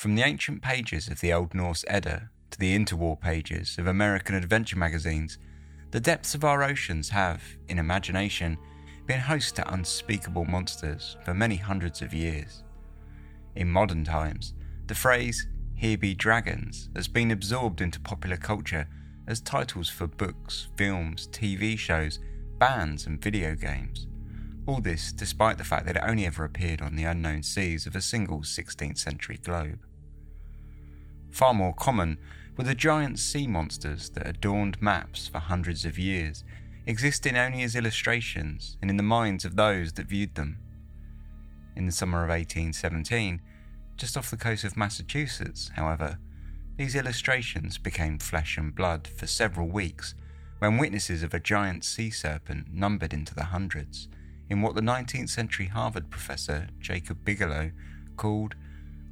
From the ancient pages of the Old Norse Edda to the interwar pages of American adventure magazines, the depths of our oceans have, in imagination, been host to unspeakable monsters for many hundreds of years. In modern times, the phrase, here be dragons, has been absorbed into popular culture as titles for books, films, TV shows, bands, and video games. All this despite the fact that it only ever appeared on the unknown seas of a single 16th century globe. Far more common were the giant sea monsters that adorned maps for hundreds of years, existing only as illustrations and in the minds of those that viewed them. In the summer of 1817, just off the coast of Massachusetts, however, these illustrations became flesh and blood for several weeks when witnesses of a giant sea serpent numbered into the hundreds in what the 19th century Harvard professor Jacob Bigelow called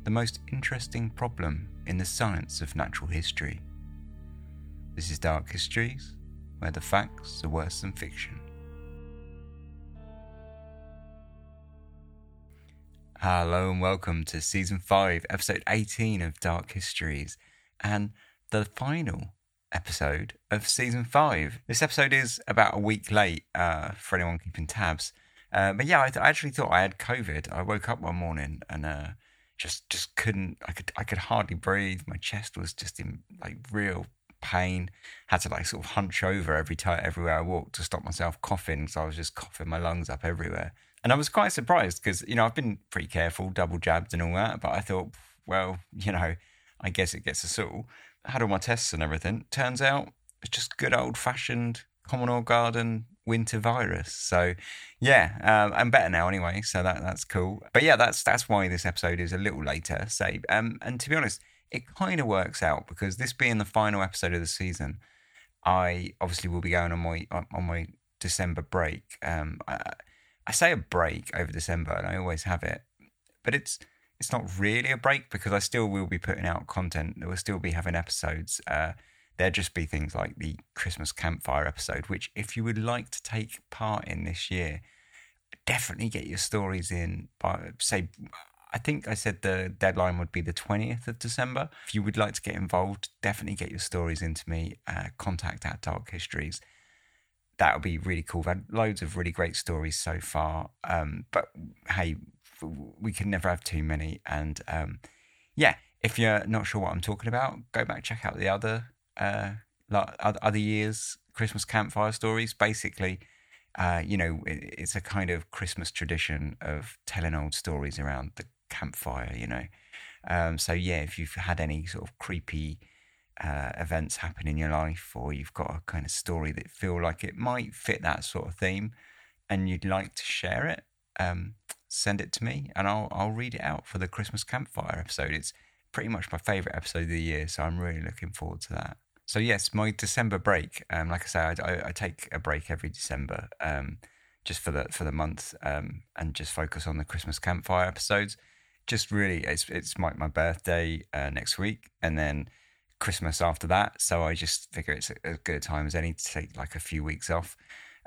the most interesting problem in the science of natural history. This is Dark Histories, where the facts are worse than fiction. Hello and welcome to season 5, episode 18 of Dark Histories, and the final episode of season 5. This episode is about a week late uh, for anyone keeping tabs. Uh, but yeah, I, th- I, actually thought I had COVID. I woke up one morning and uh, just just couldn't I could I could hardly breathe. My chest was just in like real pain. Had to like sort of hunch over every time everywhere I walked to stop myself coughing. So I was just coughing my lungs up everywhere. And I was quite surprised because you know I've been pretty careful, double jabbed and all that. But I thought, well, you know, I guess it gets us all. I had all my tests and everything. Turns out it's just good old fashioned Commodore Garden winter virus. So yeah, um, I'm better now anyway. So that that's cool. But yeah, that's that's why this episode is a little later. Say, um, and to be honest, it kind of works out because this being the final episode of the season, I obviously will be going on my on my December break. Um, I, I say a break over December, and I always have it, but it's it's not really a break because I still will be putting out content. Will still be having episodes. Uh, there'd just be things like the Christmas campfire episode, which, if you would like to take part in this year, definitely get your stories in by, say, I think I said the deadline would be the 20th of December. If you would like to get involved, definitely get your stories into me. Uh, contact at Dark Histories. That would be really cool. We've had loads of really great stories so far. Um, but hey, we can never have too many. And um, yeah, if you're not sure what I'm talking about, go back check out the other uh, like other years Christmas campfire stories. Basically, uh, you know, it's a kind of Christmas tradition of telling old stories around the campfire. You know, um, so yeah, if you've had any sort of creepy uh, events happen in your life, or you've got a kind of story that feel like it might fit that sort of theme, and you'd like to share it, um, send it to me, and I'll I'll read it out for the Christmas campfire episode. It's pretty much my favorite episode of the year, so I'm really looking forward to that. So yes, my December break. Um, like I say, I, I, I take a break every December, um, just for the for the month, um, and just focus on the Christmas campfire episodes. Just really, it's it's my my birthday uh, next week, and then Christmas after that. So I just figure it's a, as good a time as any to take like a few weeks off.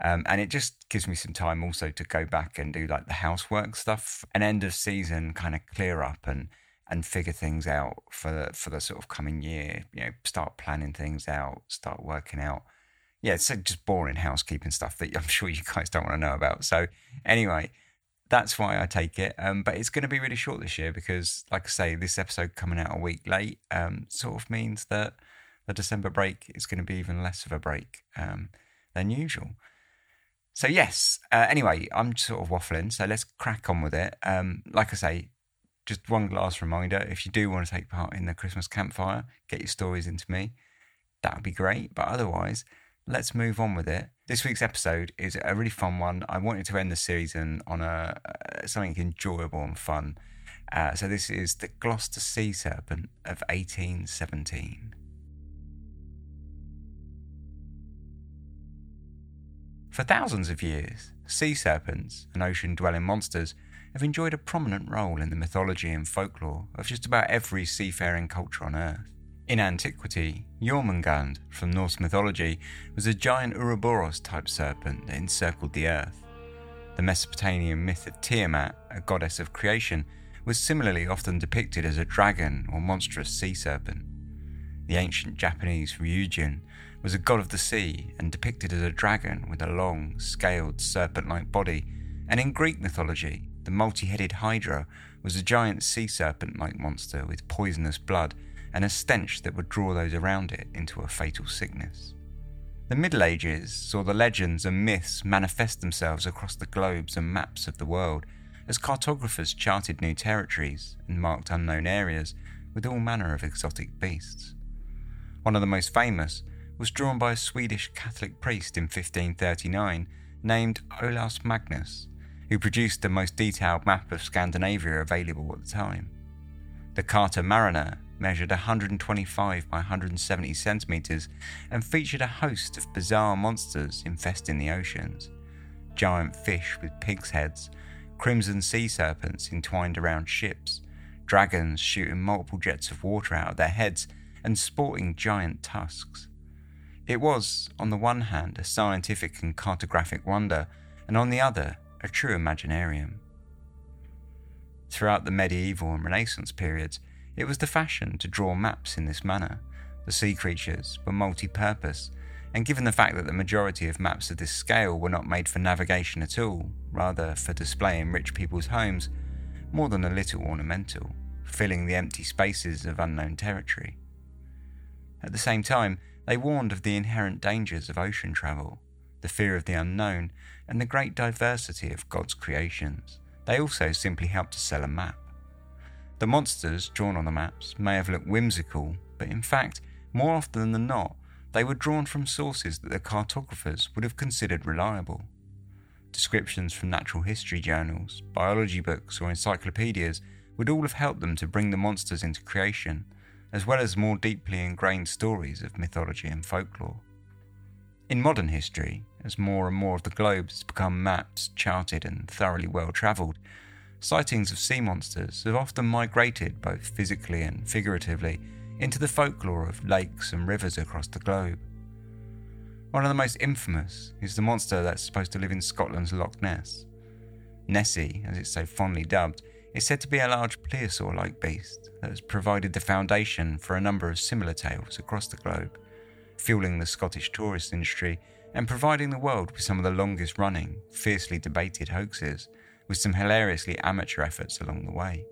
Um, and it just gives me some time also to go back and do like the housework stuff, an end of season kind of clear up and and figure things out for the, for the sort of coming year. You know, start planning things out, start working out. Yeah, it's just boring housekeeping stuff that I'm sure you guys don't want to know about. So anyway, that's why I take it. Um, but it's going to be really short this year because, like I say, this episode coming out a week late um, sort of means that the December break is going to be even less of a break um, than usual. So yes. Uh, anyway, I'm sort of waffling. So let's crack on with it. Um, like I say, just one last reminder if you do want to take part in the Christmas campfire, get your stories into me. That would be great. But otherwise, let's move on with it. This week's episode is a really fun one. I wanted to end the season on a uh, something enjoyable and fun. Uh, so this is the Gloucester Sea Serpent of 1817. For thousands of years, sea serpents and ocean dwelling monsters have enjoyed a prominent role in the mythology and folklore of just about every seafaring culture on Earth. In antiquity, Jormungand from Norse mythology was a giant Ouroboros type serpent that encircled the Earth. The Mesopotamian myth of Tiamat, a goddess of creation, was similarly often depicted as a dragon or monstrous sea serpent. The ancient Japanese Ryujin was a god of the sea and depicted as a dragon with a long, scaled, serpent like body, and in Greek mythology, the multi headed Hydra was a giant sea serpent like monster with poisonous blood and a stench that would draw those around it into a fatal sickness. The Middle Ages saw the legends and myths manifest themselves across the globes and maps of the world as cartographers charted new territories and marked unknown areas with all manner of exotic beasts. One of the most famous was drawn by a Swedish Catholic priest in 1539 named Olaus Magnus, who produced the most detailed map of Scandinavia available at the time. The Carta Marina measured 125 by 170 centimetres and featured a host of bizarre monsters infesting the oceans giant fish with pig's heads, crimson sea serpents entwined around ships, dragons shooting multiple jets of water out of their heads and sporting giant tusks. It was, on the one hand, a scientific and cartographic wonder, and on the other, a true imaginarium. Throughout the medieval and Renaissance periods, it was the fashion to draw maps in this manner. The sea creatures were multi purpose, and given the fact that the majority of maps of this scale were not made for navigation at all, rather for display in rich people's homes, more than a little ornamental, filling the empty spaces of unknown territory. At the same time, they warned of the inherent dangers of ocean travel, the fear of the unknown, and the great diversity of God's creations. They also simply helped to sell a map. The monsters drawn on the maps may have looked whimsical, but in fact, more often than not, they were drawn from sources that the cartographers would have considered reliable. Descriptions from natural history journals, biology books, or encyclopedias would all have helped them to bring the monsters into creation as well as more deeply ingrained stories of mythology and folklore. In modern history, as more and more of the globe has become mapped, charted, and thoroughly well travelled, sightings of sea monsters have often migrated both physically and figuratively into the folklore of lakes and rivers across the globe. One of the most infamous is the monster that's supposed to live in Scotland's Loch Ness. Nessie, as it's so fondly dubbed, is said to be a large plesiosaur like beast that has provided the foundation for a number of similar tales across the globe, fueling the Scottish tourist industry and providing the world with some of the longest running, fiercely debated hoaxes, with some hilariously amateur efforts along the way.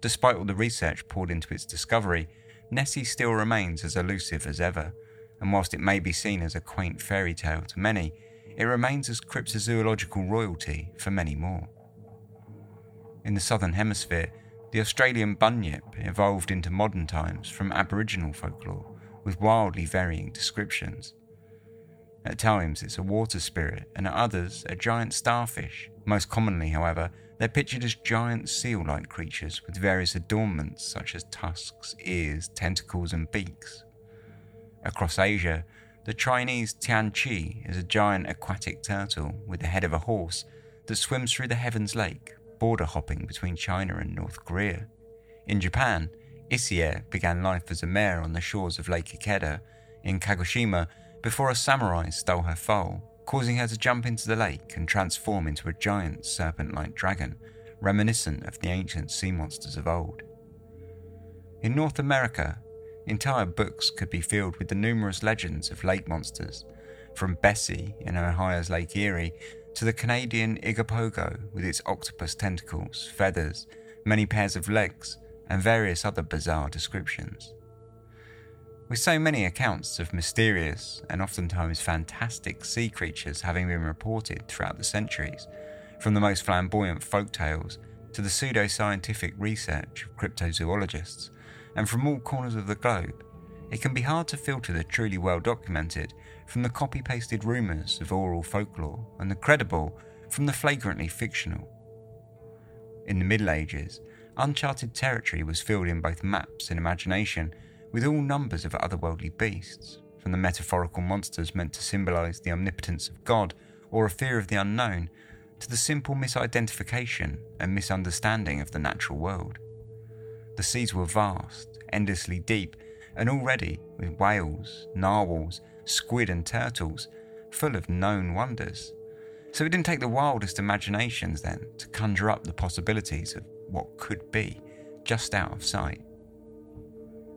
Despite all the research poured into its discovery, Nessie still remains as elusive as ever, and whilst it may be seen as a quaint fairy tale to many, it remains as cryptozoological royalty for many more. In the southern hemisphere, the Australian bunyip evolved into modern times from Aboriginal folklore, with wildly varying descriptions. At times it's a water spirit, and at others a giant starfish. Most commonly, however, they're pictured as giant seal like creatures with various adornments such as tusks, ears, tentacles, and beaks. Across Asia, the Chinese Tianchi is a giant aquatic turtle with the head of a horse that swims through the Heavens Lake, border hopping between China and North Korea. In Japan, Issei began life as a mare on the shores of Lake Ikeda in Kagoshima before a samurai stole her foal, causing her to jump into the lake and transform into a giant serpent like dragon, reminiscent of the ancient sea monsters of old. In North America, entire books could be filled with the numerous legends of lake monsters, from Bessie in Ohio's Lake Erie to the Canadian Igopogo with its octopus tentacles, feathers, many pairs of legs, and various other bizarre descriptions. With so many accounts of mysterious and oftentimes fantastic sea creatures having been reported throughout the centuries, from the most flamboyant folk tales to the pseudo-scientific research of cryptozoologists, and from all corners of the globe, it can be hard to filter the truly well documented from the copy pasted rumours of oral folklore and the credible from the flagrantly fictional. In the Middle Ages, uncharted territory was filled in both maps and imagination with all numbers of otherworldly beasts, from the metaphorical monsters meant to symbolise the omnipotence of God or a fear of the unknown, to the simple misidentification and misunderstanding of the natural world. The seas were vast, endlessly deep, and already with whales, narwhals, squid, and turtles, full of known wonders. So it didn't take the wildest imaginations then to conjure up the possibilities of what could be just out of sight.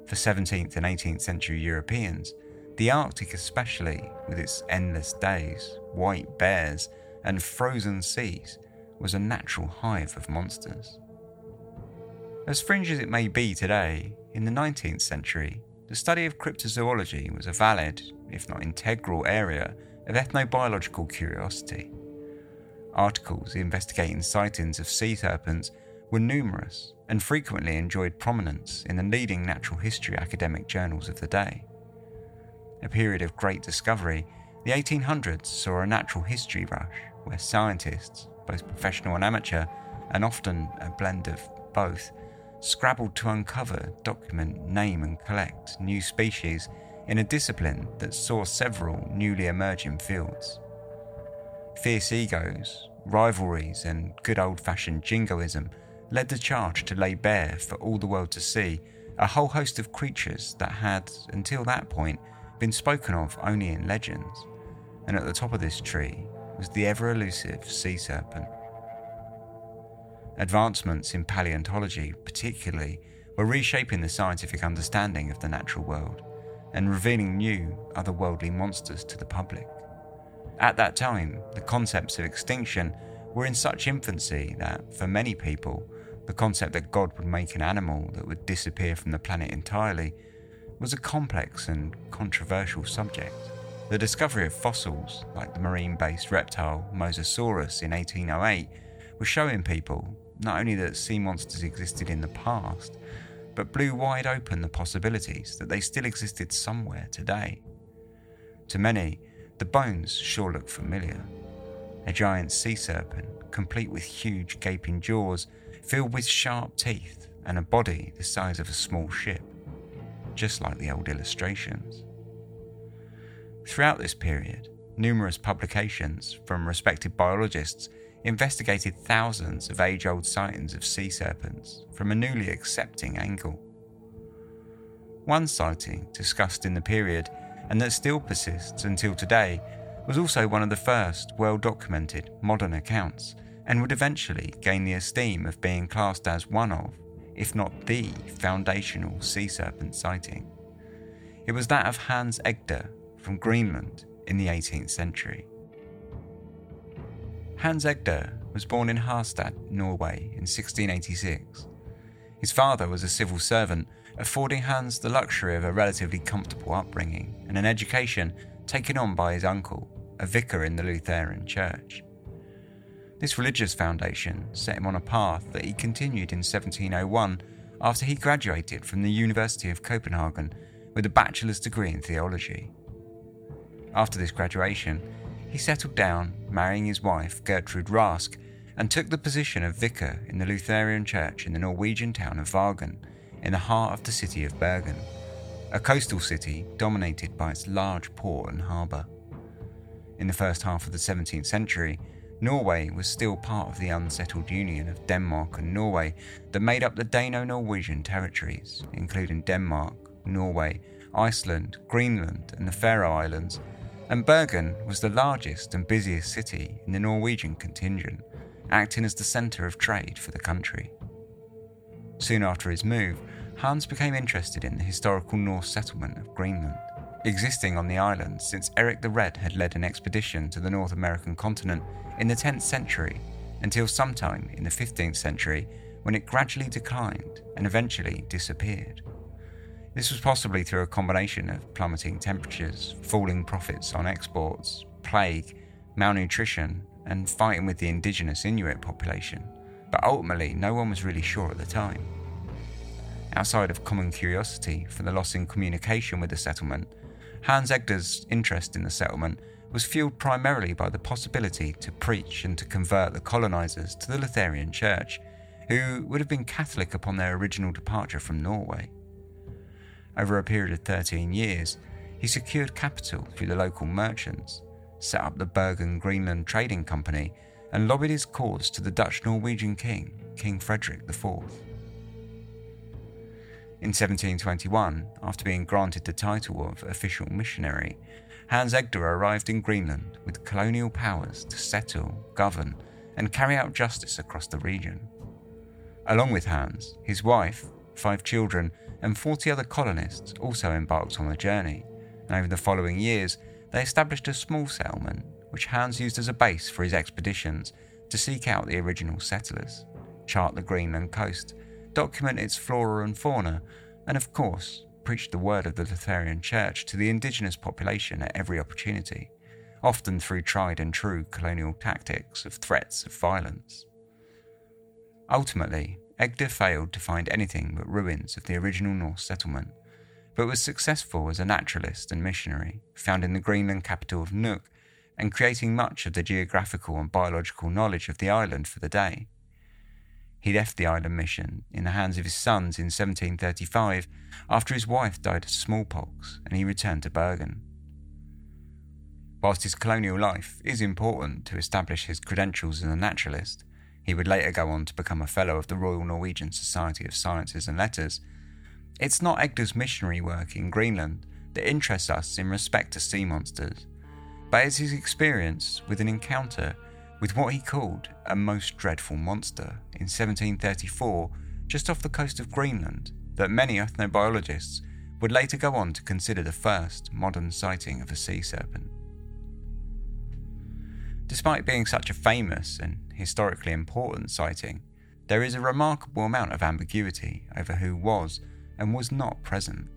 For 17th and 18th century Europeans, the Arctic, especially with its endless days, white bears, and frozen seas, was a natural hive of monsters. As fringe as it may be today, in the 19th century, the study of cryptozoology was a valid, if not integral, area of ethnobiological curiosity. Articles investigating sightings of sea serpents were numerous and frequently enjoyed prominence in the leading natural history academic journals of the day. A period of great discovery, the 1800s saw a natural history rush where scientists, both professional and amateur, and often a blend of both, scrabbled to uncover, document, name, and collect new species in a discipline that saw several newly emerging fields. Fierce egos, rivalries, and good old fashioned jingoism led the charge to lay bare for all the world to see a whole host of creatures that had, until that point, been spoken of only in legends. And at the top of this tree was the ever elusive sea serpent. Advancements in paleontology, particularly, were reshaping the scientific understanding of the natural world and revealing new, otherworldly monsters to the public. At that time, the concepts of extinction were in such infancy that, for many people, the concept that God would make an animal that would disappear from the planet entirely was a complex and controversial subject. The discovery of fossils, like the marine based reptile Mosasaurus in 1808, was showing people not only that sea monsters existed in the past, but blew wide open the possibilities that they still existed somewhere today. To many, the bones sure looked familiar. A giant sea serpent, complete with huge gaping jaws, filled with sharp teeth, and a body the size of a small ship, just like the old illustrations. Throughout this period, numerous publications from respected biologists investigated thousands of age old sightings of sea serpents from a newly accepting angle. One sighting discussed in the period and that still persists until today was also one of the first well documented modern accounts and would eventually gain the esteem of being classed as one of, if not the, foundational sea serpent sighting. It was that of Hans Egede from Greenland in the 18th century. Hans Egede was born in Harstad, Norway in 1686. His father was a civil servant, affording Hans the luxury of a relatively comfortable upbringing and an education taken on by his uncle, a vicar in the Lutheran church. This religious foundation set him on a path that he continued in 1701 after he graduated from the University of Copenhagen with a bachelor's degree in theology. After this graduation, he settled down, marrying his wife, Gertrude Rask, and took the position of vicar in the Lutheran church in the Norwegian town of Vagen, in the heart of the city of Bergen, a coastal city dominated by its large port and harbour. In the first half of the 17th century, Norway was still part of the unsettled union of Denmark and Norway that made up the Dano Norwegian territories, including Denmark, Norway, Iceland, Greenland, and the Faroe Islands. And Bergen was the largest and busiest city in the Norwegian contingent, acting as the centre of trade for the country. Soon after his move, Hans became interested in the historical Norse settlement of Greenland, existing on the island since Eric the Red had led an expedition to the North American continent in the 10th century until sometime in the 15th century when it gradually declined and eventually disappeared. This was possibly through a combination of plummeting temperatures, falling profits on exports, plague, malnutrition, and fighting with the indigenous Inuit population, but ultimately no one was really sure at the time. Outside of common curiosity for the loss in communication with the settlement, Hans Egede's interest in the settlement was fueled primarily by the possibility to preach and to convert the colonisers to the Lutheran Church, who would have been Catholic upon their original departure from Norway. Over a period of 13 years, he secured capital through the local merchants, set up the Bergen Greenland Trading Company, and lobbied his cause to the Dutch Norwegian king, King Frederick IV. In 1721, after being granted the title of official missionary, Hans Egede arrived in Greenland with colonial powers to settle, govern, and carry out justice across the region. Along with Hans, his wife, five children, and 40 other colonists also embarked on the journey, and over the following years, they established a small settlement which Hans used as a base for his expeditions to seek out the original settlers, chart the Greenland coast, document its flora and fauna, and of course, preach the word of the Lutheran Church to the indigenous population at every opportunity, often through tried and true colonial tactics of threats of violence. Ultimately, Egede failed to find anything but ruins of the original Norse settlement, but was successful as a naturalist and missionary, found in the Greenland capital of Nuuk, and creating much of the geographical and biological knowledge of the island for the day. He left the island mission in the hands of his sons in 1735 after his wife died of smallpox and he returned to Bergen. Whilst his colonial life is important to establish his credentials as a naturalist, he would later go on to become a Fellow of the Royal Norwegian Society of Sciences and Letters. It's not Egede's missionary work in Greenland that interests us in respect to sea monsters, but it's his experience with an encounter with what he called a most dreadful monster in 1734 just off the coast of Greenland that many ethnobiologists would later go on to consider the first modern sighting of a sea serpent. Despite being such a famous and historically important sighting, there is a remarkable amount of ambiguity over who was and was not present.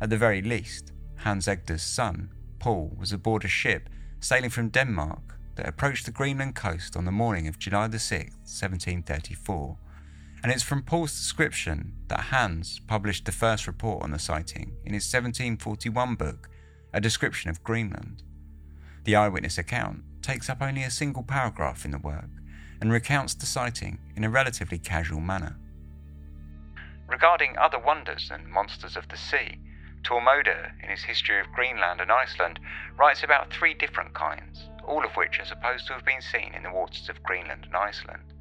At the very least, Hans Egede's son, Paul, was aboard a ship sailing from Denmark that approached the Greenland coast on the morning of July the 6th, 1734, and it's from Paul's description that Hans published the first report on the sighting in his 1741 book, A Description of Greenland. The eyewitness account takes up only a single paragraph in the work and recounts the sighting in a relatively casual manner. Regarding other wonders and monsters of the sea, Tormodr, in his History of Greenland and Iceland, writes about three different kinds, all of which are supposed to have been seen in the waters of Greenland and Iceland.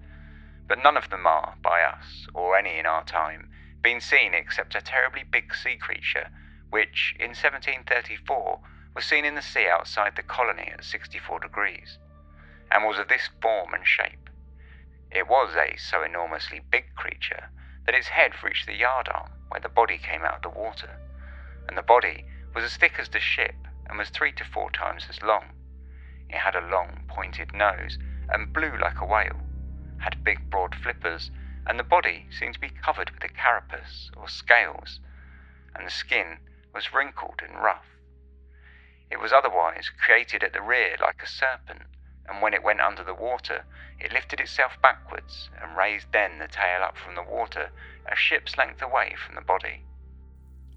But none of them are, by us, or any in our time, been seen except a terribly big sea creature, which, in 1734, was seen in the sea outside the colony at 64 degrees, and was of this form and shape. It was a so enormously big creature that its head reached the yardarm where the body came out of the water, and the body was as thick as the ship and was three to four times as long. It had a long, pointed nose and blew like a whale, had big, broad flippers, and the body seemed to be covered with a carapace or scales, and the skin was wrinkled and rough. It was otherwise created at the rear like a serpent, and when it went under the water, it lifted itself backwards and raised then the tail up from the water a ship's length away from the body.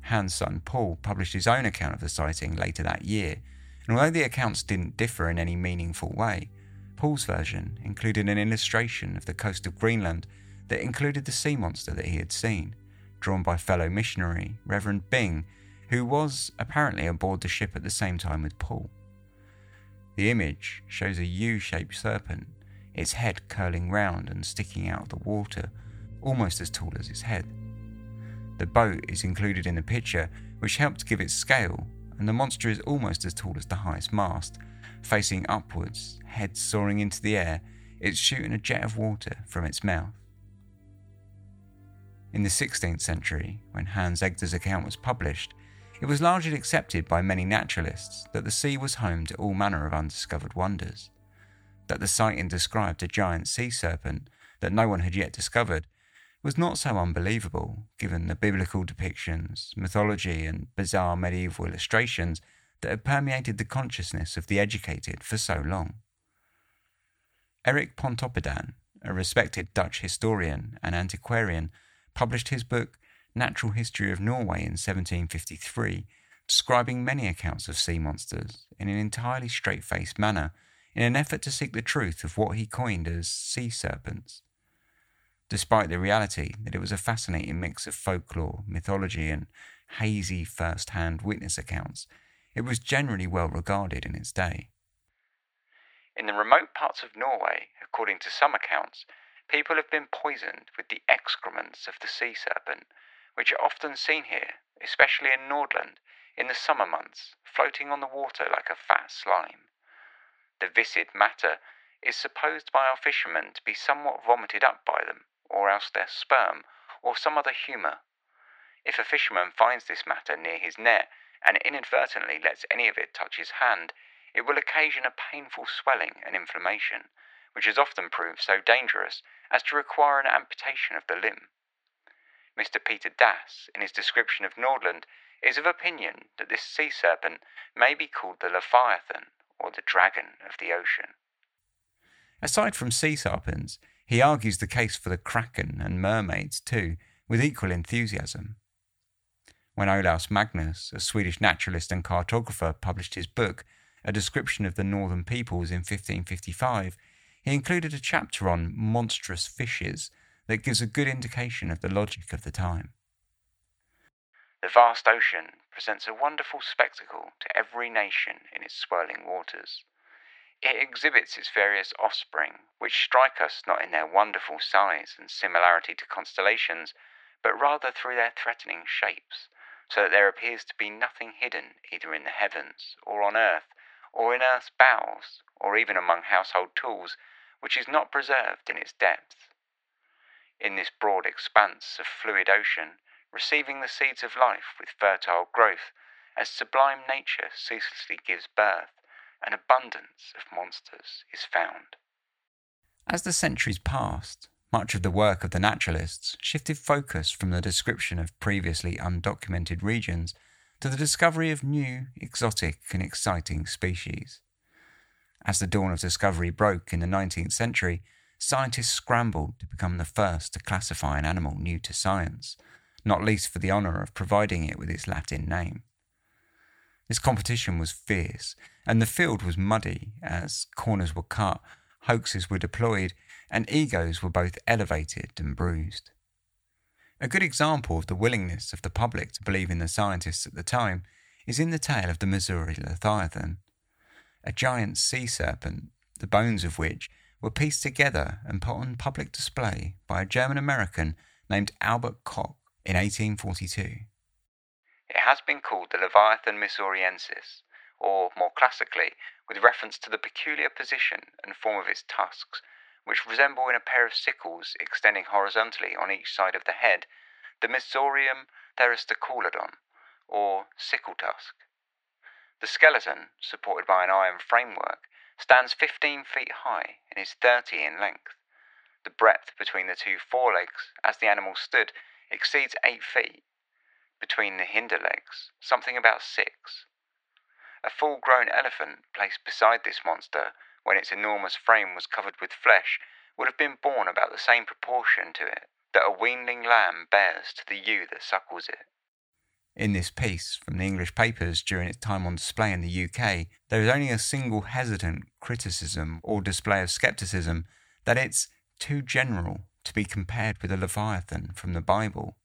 Hans' son Paul published his own account of the sighting later that year, and although the accounts didn't differ in any meaningful way, Paul's version included an illustration of the coast of Greenland that included the sea monster that he had seen, drawn by fellow missionary Reverend Byng, who was apparently aboard the ship at the same time with Paul. The image shows a U shaped serpent, its head curling round and sticking out of the water, almost as tall as its head. The boat is included in the picture, which helped give it scale, and the monster is almost as tall as the highest mast, facing upwards, head soaring into the air, it's shooting a jet of water from its mouth. In the 16th century, when Hans Egede's account was published, it was largely accepted by many naturalists that the sea was home to all manner of undiscovered wonders. That the sighting described a giant sea serpent that no one had yet discovered was not so unbelievable, given the biblical depictions, mythology, and bizarre medieval illustrations that had permeated the consciousness of the educated for so long. Eric Pontoppidan, a respected Dutch historian and antiquarian, published his book Natural History of Norway in 1753, describing many accounts of sea monsters in an entirely straight faced manner in an effort to seek the truth of what he coined as sea serpents. Despite the reality that it was a fascinating mix of folklore, mythology, and hazy first hand witness accounts, it was generally well regarded in its day. In the remote parts of Norway, according to some accounts, people have been poisoned with the excrements of the sea serpent which are often seen here, especially in Nordland, in the summer months, floating on the water like a fat slime. The viscid matter is supposed by our fishermen to be somewhat vomited up by them, or else their sperm, or some other humour. If a fisherman finds this matter near his net, and inadvertently lets any of it touch his hand, it will occasion a painful swelling and inflammation, which has often proved so dangerous as to require an amputation of the limb. Mr. Peter Dass, in his description of Nordland, is of opinion that this sea serpent may be called the Leviathan or the dragon of the ocean. Aside from sea serpents, he argues the case for the kraken and mermaids too, with equal enthusiasm. When Olaus Magnus, a Swedish naturalist and cartographer, published his book, A Description of the Northern Peoples in 1555, he included a chapter on monstrous fishes that gives a good indication of the logic of the time. The vast ocean presents a wonderful spectacle to every nation in its swirling waters. It exhibits its various offspring, which strike us not in their wonderful size and similarity to constellations, but rather through their threatening shapes, so that there appears to be nothing hidden either in the heavens, or on earth, or in earth's bowels, or even among household tools, which is not preserved in its depth. In this broad expanse of fluid ocean, receiving the seeds of life with fertile growth, as sublime nature ceaselessly gives birth, an abundance of monsters is found. As the centuries passed, much of the work of the naturalists shifted focus from the description of previously undocumented regions to the discovery of new, exotic, and exciting species. As the dawn of discovery broke in the 19th century, scientists scrambled to become the first to classify an animal new to science, not least for the honour of providing it with its Latin name. This competition was fierce, and the field was muddy as corners were cut, hoaxes were deployed, and egos were both elevated and bruised. A good example of the willingness of the public to believe in the scientists at the time is in the tale of the Missouri Leviathan a giant sea serpent, the bones of which were pieced together and put on public display by a German American named Albert Koch in 1842. Has been called the Leviathan missouriensis, or more classically, with reference to the peculiar position and form of its tusks, which resemble in a pair of sickles extending horizontally on each side of the head, the Missourium theristocaulodon, or sickle tusk. The skeleton, supported by an iron framework, stands 15 feet high and is 30 in length. The breadth between the two forelegs, as the animal stood, exceeds 8 feet. Between the hinder legs, something about 6. A full grown elephant placed beside this monster, when its enormous frame was covered with flesh, would have been borne about the same proportion to it that a weanling lamb bears to the ewe that suckles it. In this piece from the English papers during its time on display in the UK, there is only a single hesitant criticism or display of scepticism that it's too general to be compared with a Leviathan from the Bible.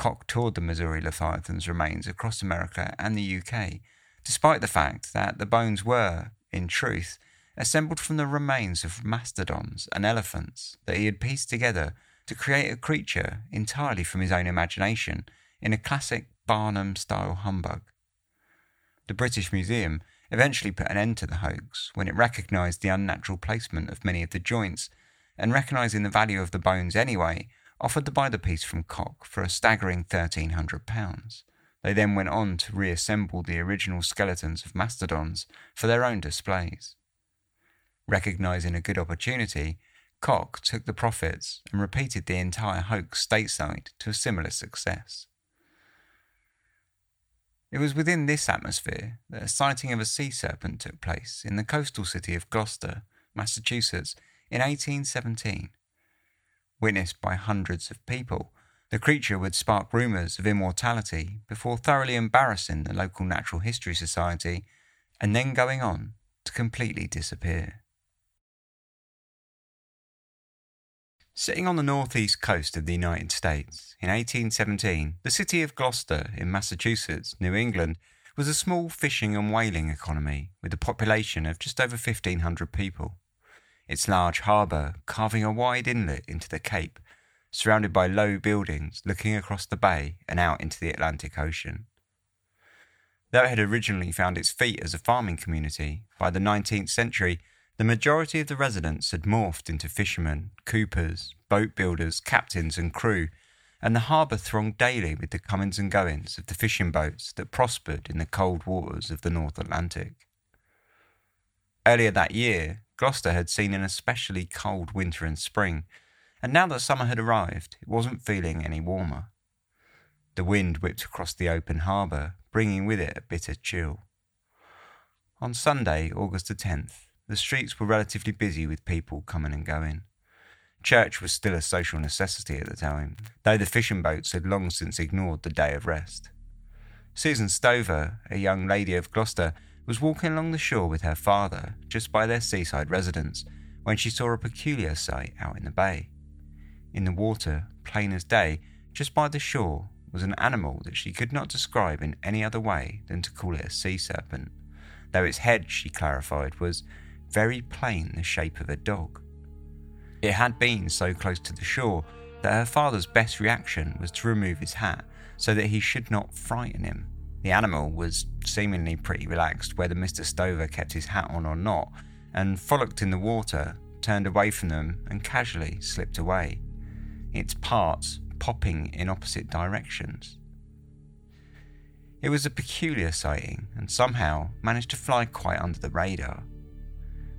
Koch toured the Missouri Leviathan's remains across America and the UK, despite the fact that the bones were, in truth, assembled from the remains of mastodons and elephants that he had pieced together to create a creature entirely from his own imagination in a classic Barnum style humbug. The British Museum eventually put an end to the hoax when it recognised the unnatural placement of many of the joints and recognising the value of the bones anyway, offered to buy the piece from Koch for a staggering £1,300. They then went on to reassemble the original skeletons of mastodons for their own displays. Recognising a good opportunity, Koch took the profits and repeated the entire hoax stateside to a similar success. It was within this atmosphere that a sighting of a sea serpent took place in the coastal city of Gloucester, Massachusetts, in 1817. Witnessed by hundreds of people, the creature would spark rumours of immortality before thoroughly embarrassing the local Natural History Society and then going on to completely disappear. Sitting on the northeast coast of the United States, in 1817, the city of Gloucester in Massachusetts, New England, was a small fishing and whaling economy with a population of just over 1,500 people. Its large harbour carving a wide inlet into the Cape, surrounded by low buildings looking across the bay and out into the Atlantic Ocean. Though it had originally found its feet as a farming community, by the 19th century, the majority of the residents had morphed into fishermen, coopers, boat builders, captains, and crew, and the harbour thronged daily with the comings and goings of the fishing boats that prospered in the cold waters of the North Atlantic. Earlier that year, Gloucester had seen an especially cold winter and spring, and now that summer had arrived, it wasn't feeling any warmer. The wind whipped across the open harbour, bringing with it a bitter chill. On Sunday, August the 10th, the streets were relatively busy with people coming and going. Church was still a social necessity at the time, though the fishing boats had long since ignored the day of rest. Susan Stover, a young lady of Gloucester, was walking along the shore with her father, just by their seaside residence, when she saw a peculiar sight out in the bay. In the water, plain as day, just by the shore, was an animal that she could not describe in any other way than to call it a sea serpent, though its head, she clarified, was very plain the shape of a dog. It had been so close to the shore that her father's best reaction was to remove his hat so that he should not frighten him. The animal was seemingly pretty relaxed whether Mr. Stover kept his hat on or not, and frolicked in the water, turned away from them, and casually slipped away, its parts popping in opposite directions. It was a peculiar sighting and somehow managed to fly quite under the radar.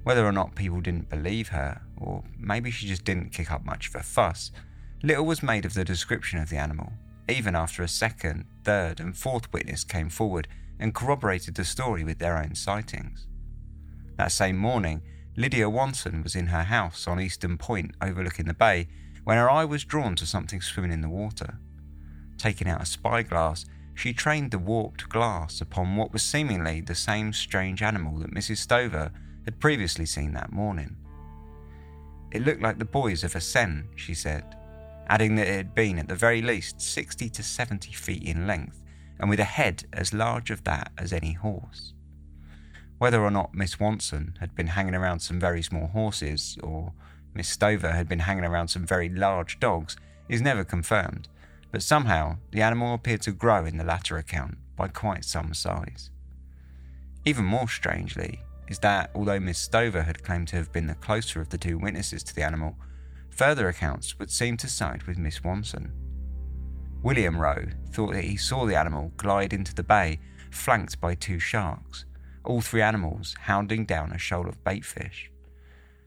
Whether or not people didn't believe her, or maybe she just didn't kick up much of a fuss, little was made of the description of the animal, even after a second, third, and fourth witness came forward and corroborated the story with their own sightings. That same morning, Lydia Wanson was in her house on Eastern Point overlooking the bay when her eye was drawn to something swimming in the water. Taking out a spyglass, she trained the warped glass upon what was seemingly the same strange animal that Mrs. Stover had previously seen that morning. It looked like the buoys of a seine, she said, adding that it had been at the very least 60 to 70 feet in length and with a head as large of that as any horse. Whether or not Miss Wanson had been hanging around some very small horses, or Miss Stover had been hanging around some very large dogs, is never confirmed, but somehow the animal appeared to grow in the latter account by quite some size. Even more strangely, is that although Miss Stover had claimed to have been the closer of the two witnesses to the animal, further accounts would seem to side with Miss Wanson. William Rowe thought that he saw the animal glide into the bay, flanked by two sharks, all three animals hounding down a shoal of baitfish.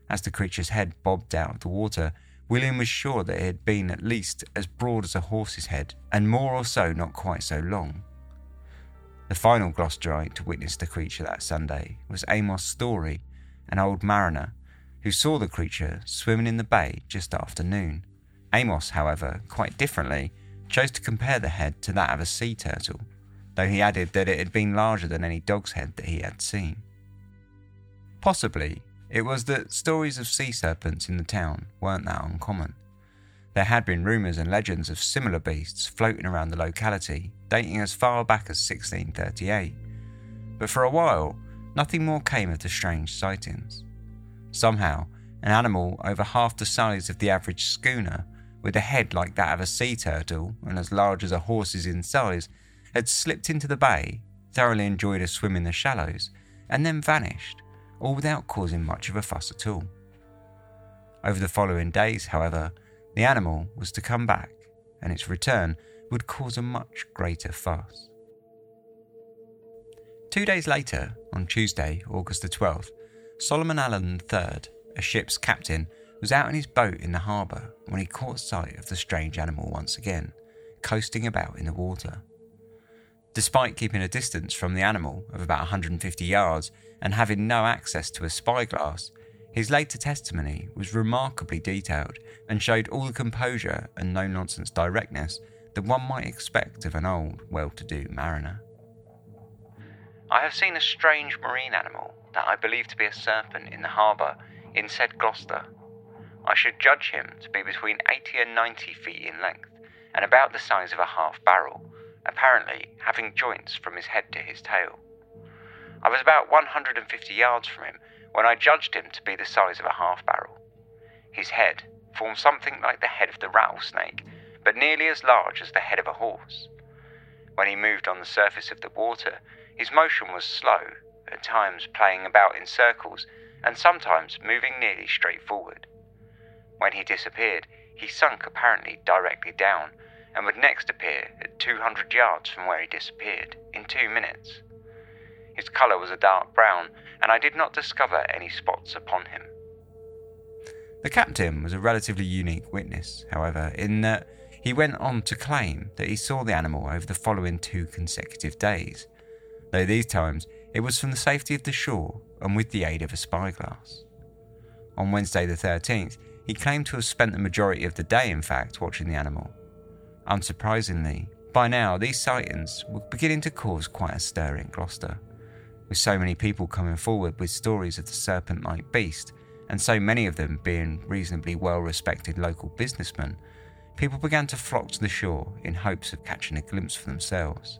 As the creature's head bobbed out of the water, William was sure that it had been at least as broad as a horse's head, and more or so not quite so long. The final Gloucesterite to witness the creature that Sunday was Amos Story, an old mariner, who saw the creature swimming in the bay just after noon. Amos, however, quite differently, chose to compare the head to that of a sea turtle, though he added that it had been larger than any dog's head that he had seen. Possibly, it was that stories of sea serpents in the town weren't that uncommon. There had been rumours and legends of similar beasts floating around the locality, dating as far back as 1638. But for a while, nothing more came of the strange sightings. Somehow, an animal over half the size of the average schooner, with a head like that of a sea turtle and as large as a horse's in size, had slipped into the bay, thoroughly enjoyed a swim in the shallows, and then vanished, all without causing much of a fuss at all. Over the following days, however, the animal was to come back, and its return would cause a much greater fuss. Two days later, on Tuesday, August the 12th, Solomon Allen III, a ship's captain, was out in his boat in the harbour when he caught sight of the strange animal once again, coasting about in the water. Despite keeping a distance from the animal of about 150 yards and having no access to a spyglass, his later testimony was remarkably detailed and showed all the composure and no nonsense directness that one might expect of an old, well to do mariner. I have seen a strange marine animal that I believe to be a serpent in the harbour in said Gloucester. I should judge him to be between 80 and 90 feet in length and about the size of a half barrel, apparently having joints from his head to his tail. I was about 150 yards from him when I judged him to be the size of a half barrel. His head formed something like the head of the rattlesnake, but nearly as large as the head of a horse. When he moved on the surface of the water, His motion was slow, at times playing about in circles, and sometimes moving nearly straight forward. When he disappeared, he sunk apparently directly down, and would next appear at 200 yards from where he disappeared in two minutes. His colour was a dark brown, and I did not discover any spots upon him. The captain was a relatively unique witness, however, in that he went on to claim that he saw the animal over the following two consecutive days, though these times it was from the safety of the shore and with the aid of a spyglass. On Wednesday the 13th, he claimed to have spent the majority of the day, in fact, watching the animal. Unsurprisingly, by now these sightings were beginning to cause quite a stir in Gloucester, with so many people coming forward with stories of the serpent like beast, and so many of them being reasonably well respected local businessmen, people began to flock to the shore in hopes of catching a glimpse for themselves.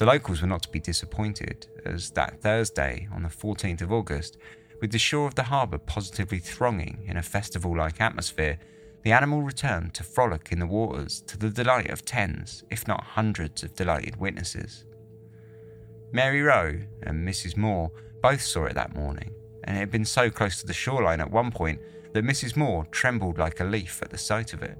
The locals were not to be disappointed, as that Thursday, on the 14th of August, with the shore of the harbour positively thronging in a festival like atmosphere, the animal returned to frolic in the waters to the delight of tens, if not hundreds, of delighted witnesses. Mary Rowe and Mrs. Moore both saw it that morning, and it had been so close to the shoreline at one point that Mrs. Moore trembled like a leaf at the sight of it.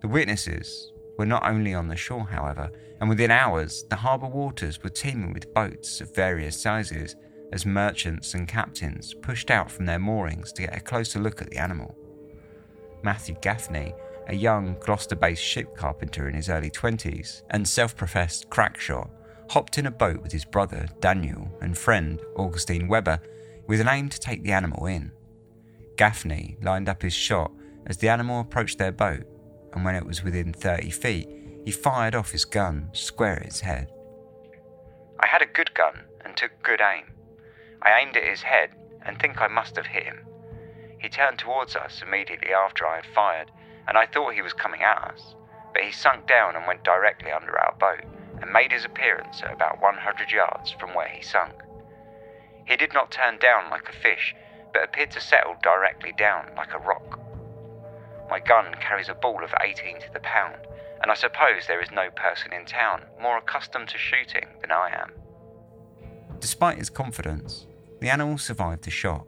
The witnesses were not only on the shore, however, and within hours the harbour waters were teeming with boats of various sizes as merchants and captains pushed out from their moorings to get a closer look at the animal. Matthew Gaffney, a young Gloucester based ship carpenter in his early 20s and self professed crack shot, hopped in a boat with his brother Daniel and friend Augustine Webber with an aim to take the animal in. Gaffney lined up his shot as the animal approached their boat, and when it was within 30 feet, he fired off his gun square at its head. I had a good gun and took good aim. I aimed at his head and think I must have hit him. He turned towards us immediately after I had fired, and I thought he was coming at us, but he sunk down and went directly under our boat and made his appearance at about 100 yards from where he sunk. He did not turn down like a fish, but appeared to settle directly down like a rock. My gun carries a ball of 18 to the pound, and I suppose there is no person in town more accustomed to shooting than I am. Despite his confidence, the animal survived the shot.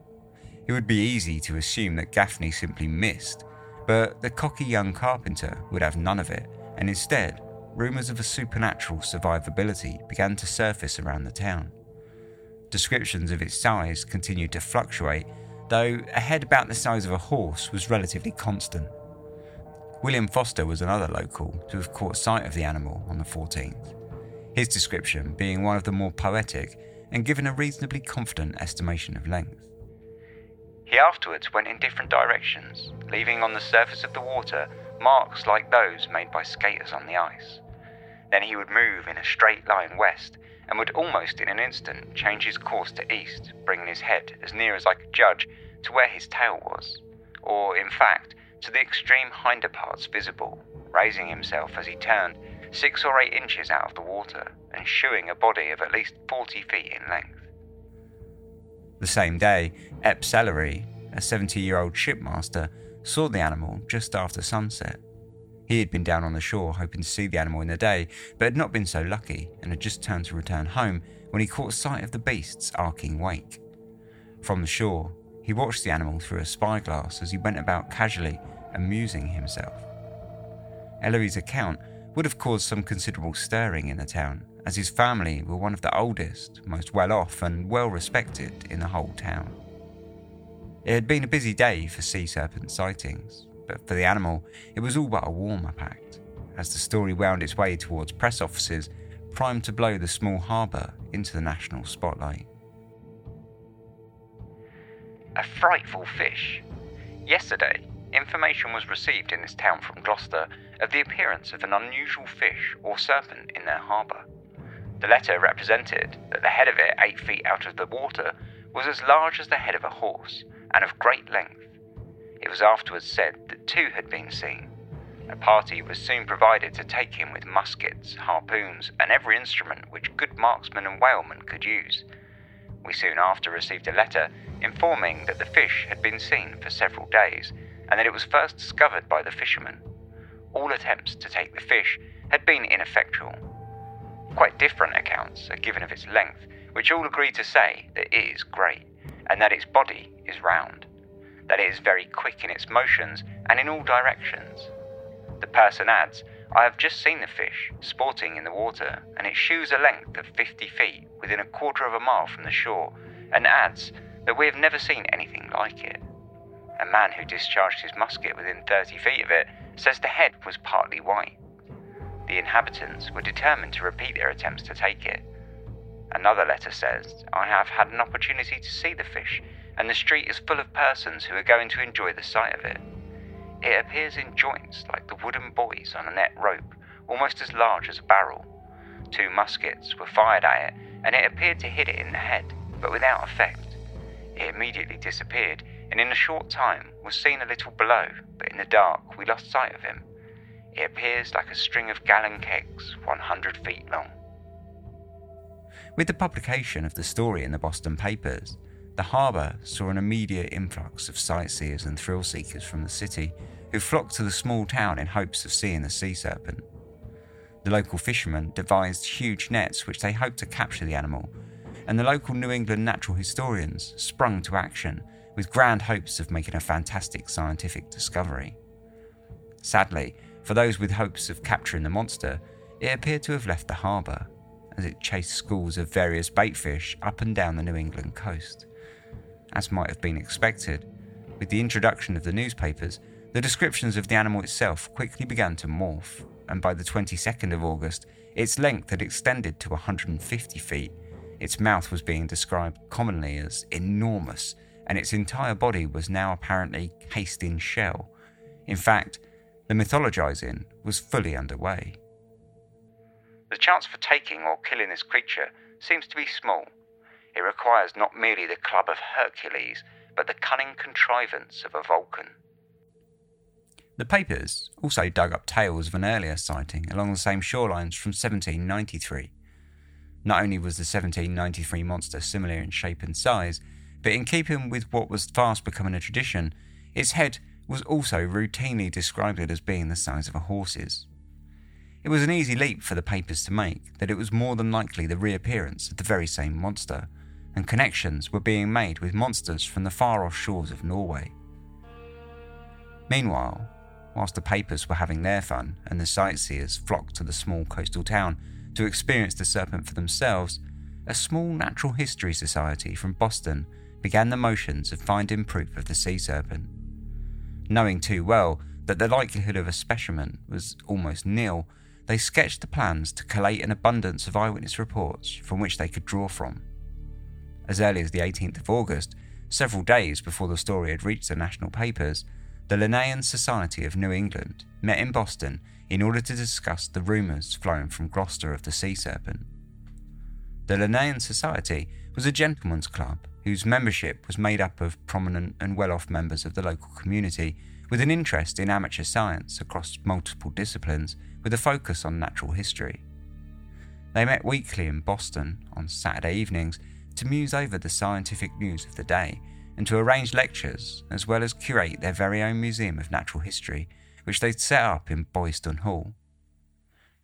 It would be easy to assume that Gaffney simply missed, but the cocky young carpenter would have none of it, and instead, rumours of a supernatural survivability began to surface around the town. Descriptions of its size continued to fluctuate, though a head about the size of a horse was relatively constant. William Foster was another local to have caught sight of the animal on the 14th, his description being one of the more poetic and given a reasonably confident estimation of length. He afterwards went in different directions, leaving on the surface of the water marks like those made by skaters on the ice. Then he would move in a straight line west and would almost in an instant change his course to east, bringing his head as near as I could judge to where his tail was, or in fact to the extreme hinder parts visible, raising himself as he turned six or eight inches out of the water and shooing a body of at least 40 feet in length. The same day, Epes Ellery, a 70 year old shipmaster, saw the animal just after sunset. He had been down on the shore hoping to see the animal in the day, but had not been so lucky and had just turned to return home when he caught sight of the beast's arcing wake. From the shore, he watched the animal through a spyglass as he went about casually amusing himself. Ellery's account would have caused some considerable stirring in the town, as his family were one of the oldest, most well off, and well respected in the whole town. It had been a busy day for sea serpent sightings, but for the animal, it was all but a warm up act, as the story wound its way towards press offices primed to blow the small harbour into the national spotlight. A frightful fish. Yesterday, information was received in this town from Gloucester of the appearance of an unusual fish or serpent in their harbour. The letter represented that the head of it, eight feet out of the water, was as large as the head of a horse and of great length. It was afterwards said that two had been seen. A party was soon provided to take him with muskets, harpoons, and every instrument which good marksmen and whalemen could use. We soon after received a letter informing that the fish had been seen for several days and that it was first discovered by the fishermen. All attempts to take the fish had been ineffectual. Quite different accounts are given of its length, which all agree to say that it is great, and that its body is round, that it is very quick in its motions and in all directions. The person adds, I have just seen the fish sporting in the water, and it shews a length of 50 feet within a quarter of a mile from the shore, and adds that we have never seen anything like it. A man who discharged his musket within 30 feet of it says the head was partly white. The inhabitants were determined to repeat their attempts to take it. Another letter says, I have had an opportunity to see the fish, and the street is full of persons who are going to enjoy the sight of it. It appears in joints like the wooden buoys on a net rope, almost as large as a barrel. Two muskets were fired at it, and it appeared to hit it in the head, but without effect. It immediately disappeared, and in a short time was seen a little below, but in the dark we lost sight of him. It appears like a string of gallon kegs, 100 feet long. With the publication of the story in the Boston papers, the harbour saw an immediate influx of sightseers and thrill seekers from the city who flocked to the small town in hopes of seeing the sea serpent. The local fishermen devised huge nets which they hoped to capture the animal, and the local New England natural historians sprung to action with grand hopes of making a fantastic scientific discovery. Sadly, for those with hopes of capturing the monster, it appeared to have left the harbour, as it chased schools of various baitfish up and down the New England coast. As might have been expected, with the introduction of the newspapers, the descriptions of the animal itself quickly began to morph, and by the 22nd of August, its length had extended to 150 feet. Its mouth was being described commonly as enormous, and its entire body was now apparently cased in shell. In fact, the mythologizing was fully underway. The chance for taking or killing this creature seems to be small. It requires not merely the club of Hercules, but the cunning contrivance of a Vulcan. The papers also dug up tales of an earlier sighting along the same shorelines from 1793. Not only was the 1793 monster similar in shape and size, but in keeping with what was fast becoming a tradition, its head was also routinely described as being the size of a horse's. It was an easy leap for the papers to make that it was more than likely the reappearance of the very same monster, and connections were being made with monsters from the far off shores of Norway. Meanwhile, whilst the papers were having their fun and the sightseers flocked to the small coastal town to experience the serpent for themselves, a small natural history society from Boston began the motions of finding proof of the sea serpent. Knowing too well that the likelihood of a specimen was almost nil, they sketched the plans to collate an abundance of eyewitness reports from which they could draw from. As early as the 18th of August, several days before the story had reached the national papers, the Linnean Society of New England met in Boston in order to discuss the rumours flowing from Gloucester of the sea serpent. The Linnean Society was a gentleman's club whose membership was made up of prominent and well off members of the local community with an interest in amateur science across multiple disciplines with a focus on natural history. They met weekly in Boston on Saturday evenings to muse over the scientific news of the day and to arrange lectures as well as curate their very own museum of natural history, which they'd set up in Boylston Hall.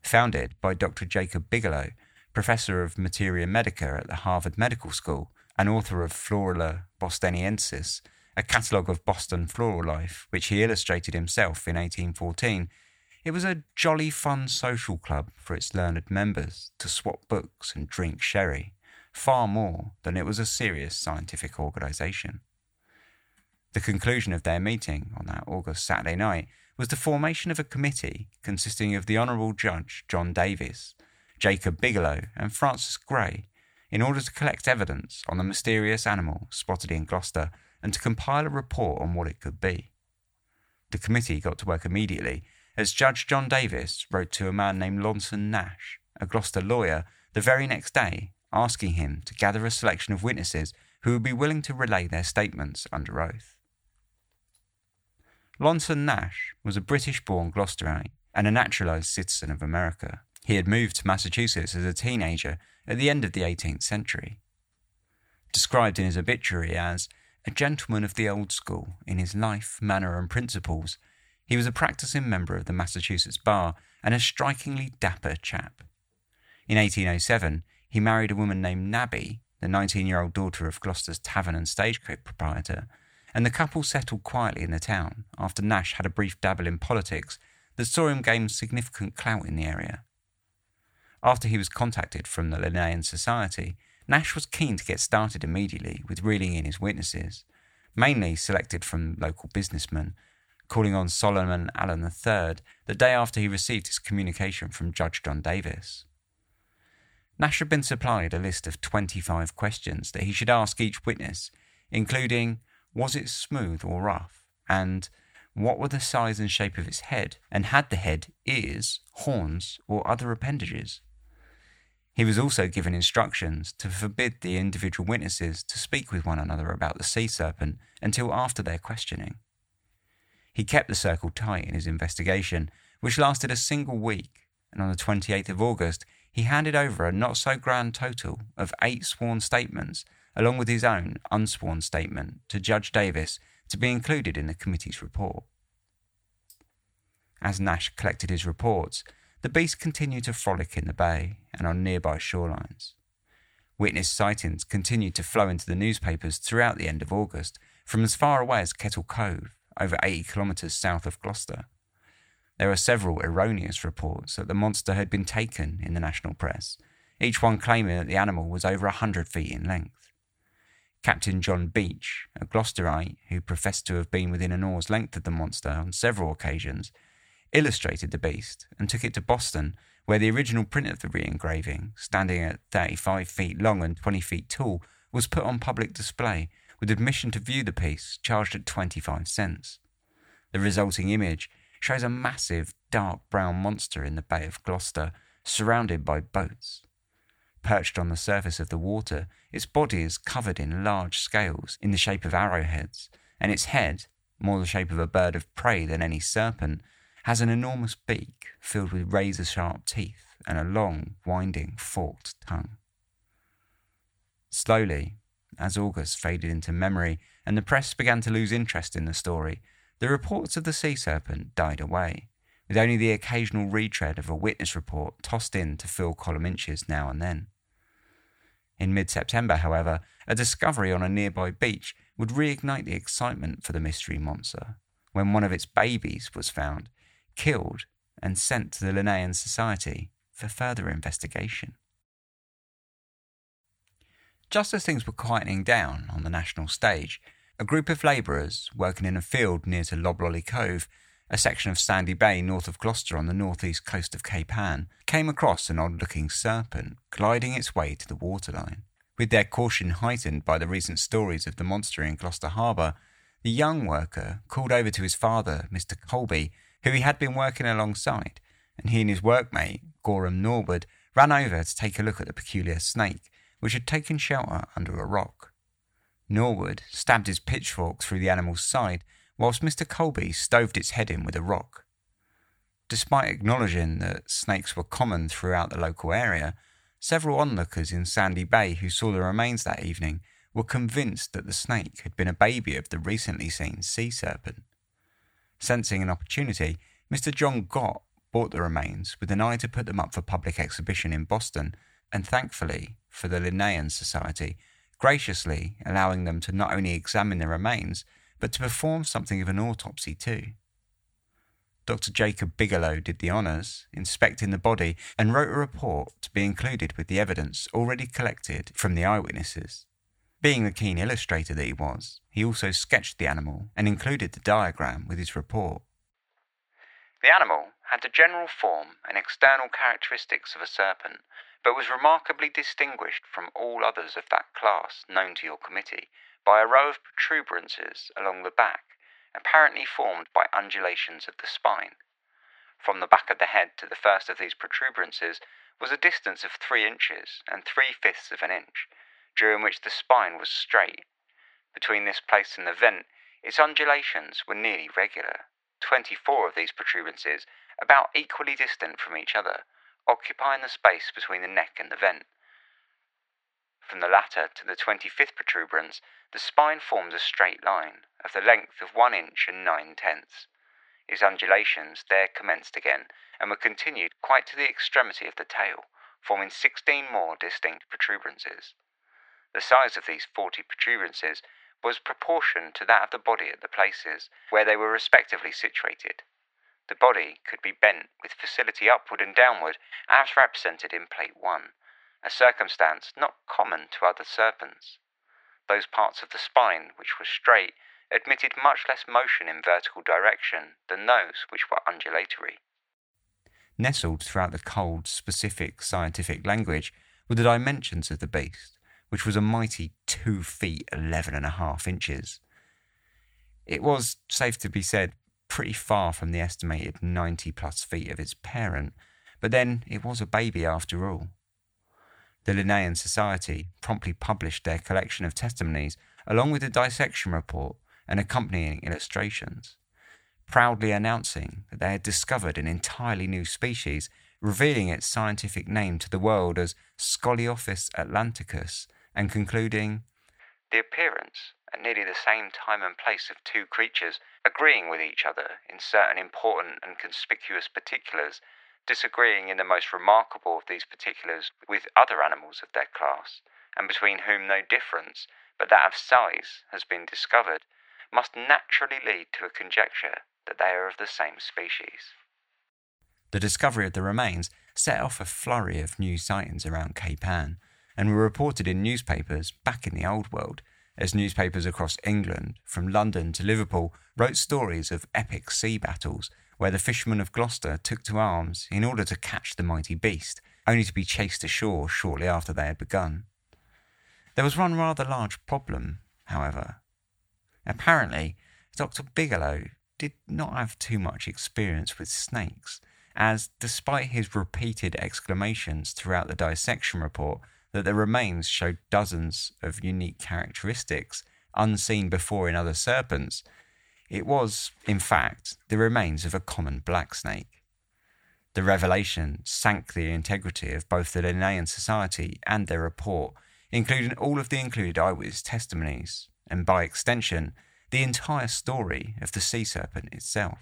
Founded by Dr. Jacob Bigelow, professor of materia medica at the Harvard Medical School and author of Florula bostoniensis, a catalogue of Boston floral life, which he illustrated himself in 1814, it was a jolly fun social club for its learned members to swap books and drink sherry, far more than it was a serious scientific organisation. The conclusion of their meeting on that August Saturday night was the formation of a committee consisting of the Honourable Judge John Davis, Jacob Bigelow, and Francis Gray, in order to collect evidence on the mysterious animal spotted in Gloucester and to compile a report on what it could be. The committee got to work immediately as Judge John Davis wrote to a man named Lonson Nash, a Gloucester lawyer, the very next day, asking him to gather a selection of witnesses who would be willing to relay their statements under oath. Lonson Nash was a British born Gloucesterite and a naturalised citizen of America. He had moved to Massachusetts as a teenager at the end of the 18th century. Described in his obituary as a gentleman of the old school in his life, manner, and principles, he was a practicing member of the Massachusetts Bar and a strikingly dapper chap. In 1807, he married a woman named Nabby, the 19 year old daughter of Gloucester's tavern and stagecoach proprietor, and the couple settled quietly in the town after Nash had a brief dabble in politics that saw him gain significant clout in the area. After he was contacted from the Linnaean Society, Nash was keen to get started immediately with reeling in his witnesses, mainly selected from local businessmen, calling on Solomon Allen III the day after he received his communication from Judge John Davis. Nash had been supplied a list of 25 questions that he should ask each witness, including was it smooth or rough, and what were the size and shape of its head, and had the head ears, horns, or other appendages? He was also given instructions to forbid the individual witnesses to speak with one another about the sea serpent until after their questioning. He kept the circle tight in his investigation, which lasted a single week, and on the 28th of August, he handed over a not so grand total of eight sworn statements, along with his own unsworn statement, to Judge Davis to be included in the committee's report. As Nash collected his reports, the beast continued to frolic in the bay and on nearby shorelines. Witness sightings continued to flow into the newspapers throughout the end of August, from as far away as Kettle Cove, over 80 kilometres south of Gloucester. There are several erroneous reports that the monster had been taken in the national press, each one claiming that the animal was over a 100 feet in length. Captain John Beach, a Gloucesterite who professed to have been within an oar's length of the monster on several occasions, illustrated the beast and took it to Boston, where the original print of the re engraving, standing at 35 feet long and 20 feet tall, was put on public display, with admission to view the piece charged at 25 cents. The resulting image shows a massive, dark brown monster in the Bay of Gloucester, surrounded by boats. Perched on the surface of the water, its body is covered in large scales in the shape of arrowheads, and its head, more the shape of a bird of prey than any serpent, has an enormous beak filled with razor sharp teeth and a long, winding, forked tongue. Slowly, as August faded into memory and the press began to lose interest in the story, the reports of the sea serpent died away, with only the occasional retread of a witness report tossed in to fill column inches now and then. In mid September, however, a discovery on a nearby beach would reignite the excitement for the mystery monster when one of its babies was found killed, and sent to the Linnaean Society for further investigation. Just as things were quietening down on the national stage, a group of labourers working in a field near to Loblolly Cove, a section of Sandy Bay north of Gloucester on the northeast coast of Cape Ann, came across an odd looking serpent gliding its way to the waterline. With their caution heightened by the recent stories of the monster in Gloucester Harbour, the young worker called over to his father, Mr. Colby, who he had been working alongside, and he and his workmate, Gorham Norwood, ran over to take a look at the peculiar snake, which had taken shelter under a rock. Norwood stabbed his pitchfork through the animal's side, whilst Mr. Colby stoved its head in with a rock. Despite acknowledging that snakes were common throughout the local area, several onlookers in Sandy Bay who saw the remains that evening were convinced that the snake had been a baby of the recently seen sea serpent. Sensing an opportunity, Mr. John Gott bought the remains with an eye to put them up for public exhibition in Boston, and thankfully for the Linnaean Society, graciously allowing them to not only examine the remains, but to perform something of an autopsy too. Dr. Jacob Bigelow did the honours, inspecting the body, and wrote a report to be included with the evidence already collected from the eyewitnesses. Being the keen illustrator that he was, he also sketched the animal and included the diagram with his report. The animal had the general form and external characteristics of a serpent, but was remarkably distinguished from all others of that class known to your committee by a row of protuberances along the back, apparently formed by undulations of the spine. From the back of the head to the first of these protuberances was a distance of three inches and three fifths of an inch, during which the spine was straight. Between this place and the vent, its undulations were nearly regular. Twenty four of these protuberances, about equally distant from each other, occupying the space between the neck and the vent. From the latter to the twenty fifth protuberance, the spine forms a straight line, of the length of one inch and nine tenths. Its undulations there commenced again, and were continued quite to the extremity of the tail, forming 16 more distinct protuberances. The size of these 40 protuberances was proportioned to that of the body at the places where they were respectively situated. The body could be bent with facility upward and downward, as represented in Plate 1, a circumstance not common to other serpents. Those parts of the spine which were straight admitted much less motion in vertical direction than those which were undulatory. Nestled throughout the cold, specific scientific language were the dimensions of the beast which was a mighty two feet eleven and a half inches. It was, safe to be said, pretty far from the estimated 90 plus feet of its parent, but then it was a baby after all. The Linnaean Society promptly published their collection of testimonies along with a dissection report and accompanying illustrations, proudly announcing that they had discovered an entirely new species, revealing its scientific name to the world as Scoliophis atlanticus and concluding The appearance at nearly the same time and place of two creatures agreeing with each other in certain important and conspicuous particulars, disagreeing in the most remarkable of these particulars with other animals of their class, and between whom no difference but that of size has been discovered, must naturally lead to a conjecture that they are of the same species. The discovery of the remains set off a flurry of new sightings around Cape Ann, and were reported in newspapers back in the old world, as newspapers across England, from London to Liverpool, wrote stories of epic sea battles where the fishermen of Gloucester took to arms in order to catch the mighty beast, only to be chased ashore shortly after they had begun. There was one rather large problem, however. Apparently, Dr. Bigelow did not have too much experience with snakes, as, despite his repeated exclamations throughout the dissection report that the remains showed dozens of unique characteristics unseen before in other serpents. It was, in fact, the remains of a common black snake. The revelation sank the integrity of both the Linnaean Society and their report, including all of the included eyewitness testimonies, and by extension, the entire story of the sea serpent itself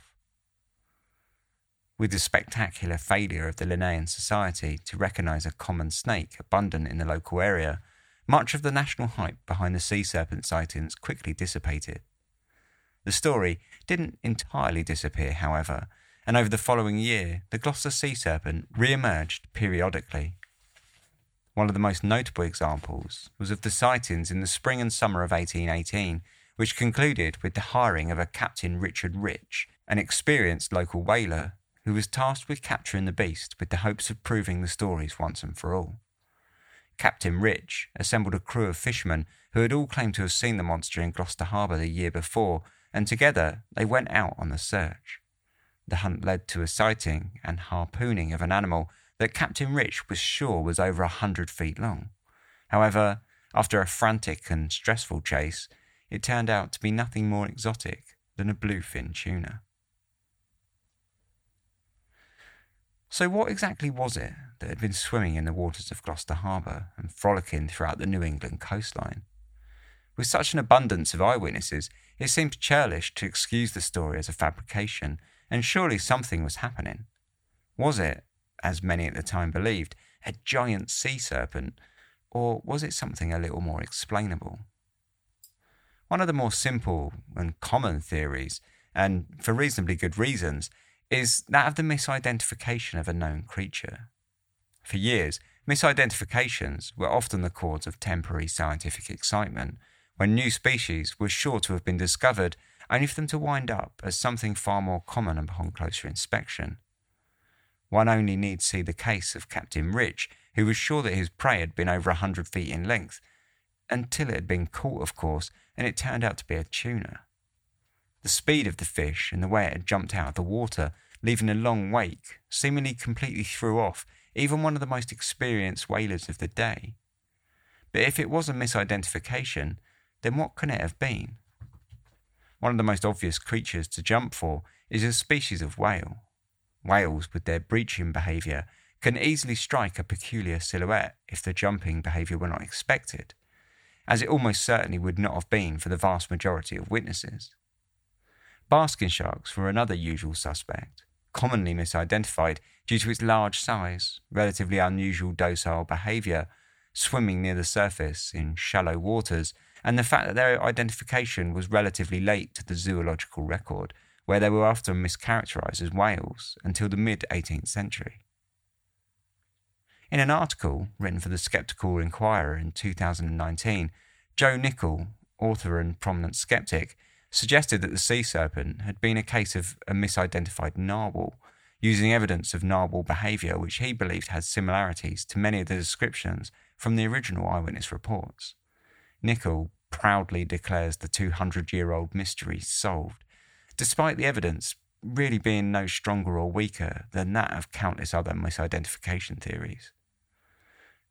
with the spectacular failure of the Linnaean Society to recognise a common snake abundant in the local area, much of the national hype behind the sea serpent sightings quickly dissipated. The story didn't entirely disappear, however, and over the following year, the Gloucester sea serpent re emerged periodically. One of the most notable examples was of the sightings in the spring and summer of 1818, which concluded with the hiring of a Captain Richard Rich, an experienced local whaler who was tasked with capturing the beast with the hopes of proving the stories once and for all. Captain Rich assembled a crew of fishermen who had all claimed to have seen the monster in Gloucester Harbour the year before, and together they went out on the search. The hunt led to a sighting and harpooning of an animal that Captain Rich was sure was over a hundred feet long. However, after a frantic and stressful chase, it turned out to be nothing more exotic than a bluefin tuna. So, what exactly was it that had been swimming in the waters of Gloucester Harbour and frolicking throughout the New England coastline? With such an abundance of eyewitnesses, it seemed churlish to excuse the story as a fabrication, and surely something was happening. Was it, as many at the time believed, a giant sea serpent, or was it something a little more explainable? One of the more simple and common theories, and for reasonably good reasons, is that of the misidentification of a known creature. For years, misidentifications were often the cause of temporary scientific excitement, when new species were sure to have been discovered, only for them to wind up as something far more common upon closer inspection. One only needs see the case of Captain Rich, who was sure that his prey had been over a hundred feet in length, until it had been caught, of course, and it turned out to be a tuna. The speed of the fish and the way it had jumped out of the water, leaving a long wake, seemingly completely threw off even one of the most experienced whalers of the day. But if it was a misidentification, then what can it have been? One of the most obvious creatures to jump for is a species of whale. Whales, with their breaching behaviour, can easily strike a peculiar silhouette if the jumping behaviour were not expected, as it almost certainly would not have been for the vast majority of witnesses. Basking sharks were another usual suspect, commonly misidentified due to its large size, relatively unusual docile behaviour, swimming near the surface in shallow waters, and the fact that their identification was relatively late to the zoological record, where they were often mischaracterized as whales until the mid 18th century. In an article written for the Skeptical Inquirer in 2019, Joe Nickell, author and prominent skeptic, suggested that the sea serpent had been a case of a misidentified narwhal, using evidence of narwhal behaviour which he believed had similarities to many of the descriptions from the original eyewitness reports. Nickell proudly declares the 200 year old mystery solved, despite the evidence really being no stronger or weaker than that of countless other misidentification theories.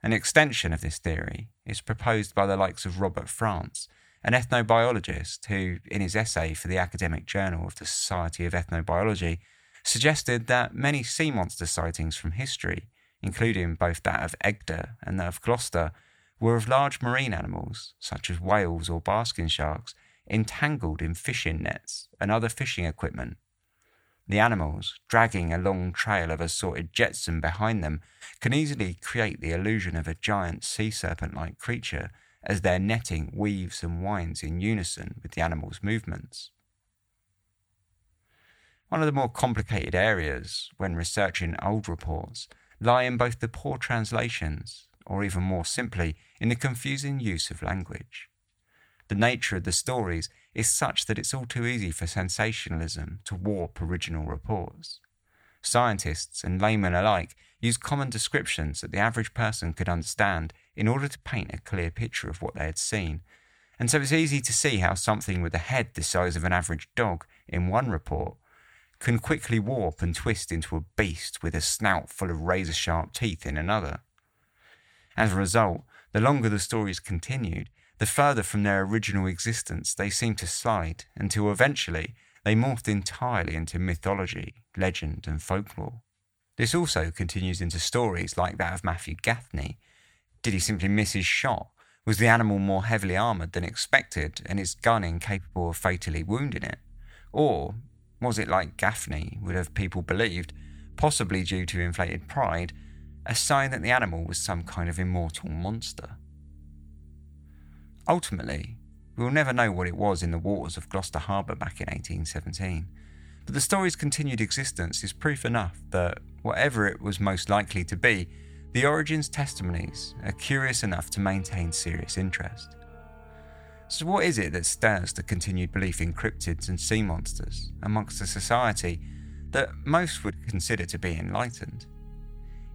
An extension of this theory is proposed by the likes of Robert France, an ethnobiologist who, in his essay for the Academic Journal of the Society of Ethnobiology, suggested that many sea monster sightings from history, including both that of Egede and that of Gloucester, were of large marine animals, such as whales or basking sharks, entangled in fishing nets and other fishing equipment. The animals, dragging a long trail of assorted jetsam behind them, can easily create the illusion of a giant sea serpent like creature as their netting weaves and winds in unison with the animal's movements. One of the more complicated areas when researching old reports lie in both the poor translations, or even more simply, in the confusing use of language. The nature of the stories is such that it's all too easy for sensationalism to warp original reports. Scientists and laymen alike use common descriptions that the average person could understand in order to paint a clear picture of what they had seen. And so it's easy to see how something with a head the size of an average dog in one report can quickly warp and twist into a beast with a snout full of razor sharp teeth in another. As a result, the longer the stories continued, the further from their original existence they seemed to slide until eventually they morphed entirely into mythology, legend, and folklore. This also continues into stories like that of Matthew Gaffney. Did he simply miss his shot? Was the animal more heavily armoured than expected and its gun incapable of fatally wounding it? Or was it like Gaffney would have people believed, possibly due to inflated pride, a sign that the animal was some kind of immortal monster? Ultimately, we will never know what it was in the waters of Gloucester Harbour back in 1817, but the story's continued existence is proof enough that, whatever it was most likely to be, the origins testimonies are curious enough to maintain serious interest. So, what is it that stirs the continued belief in cryptids and sea monsters amongst a society that most would consider to be enlightened?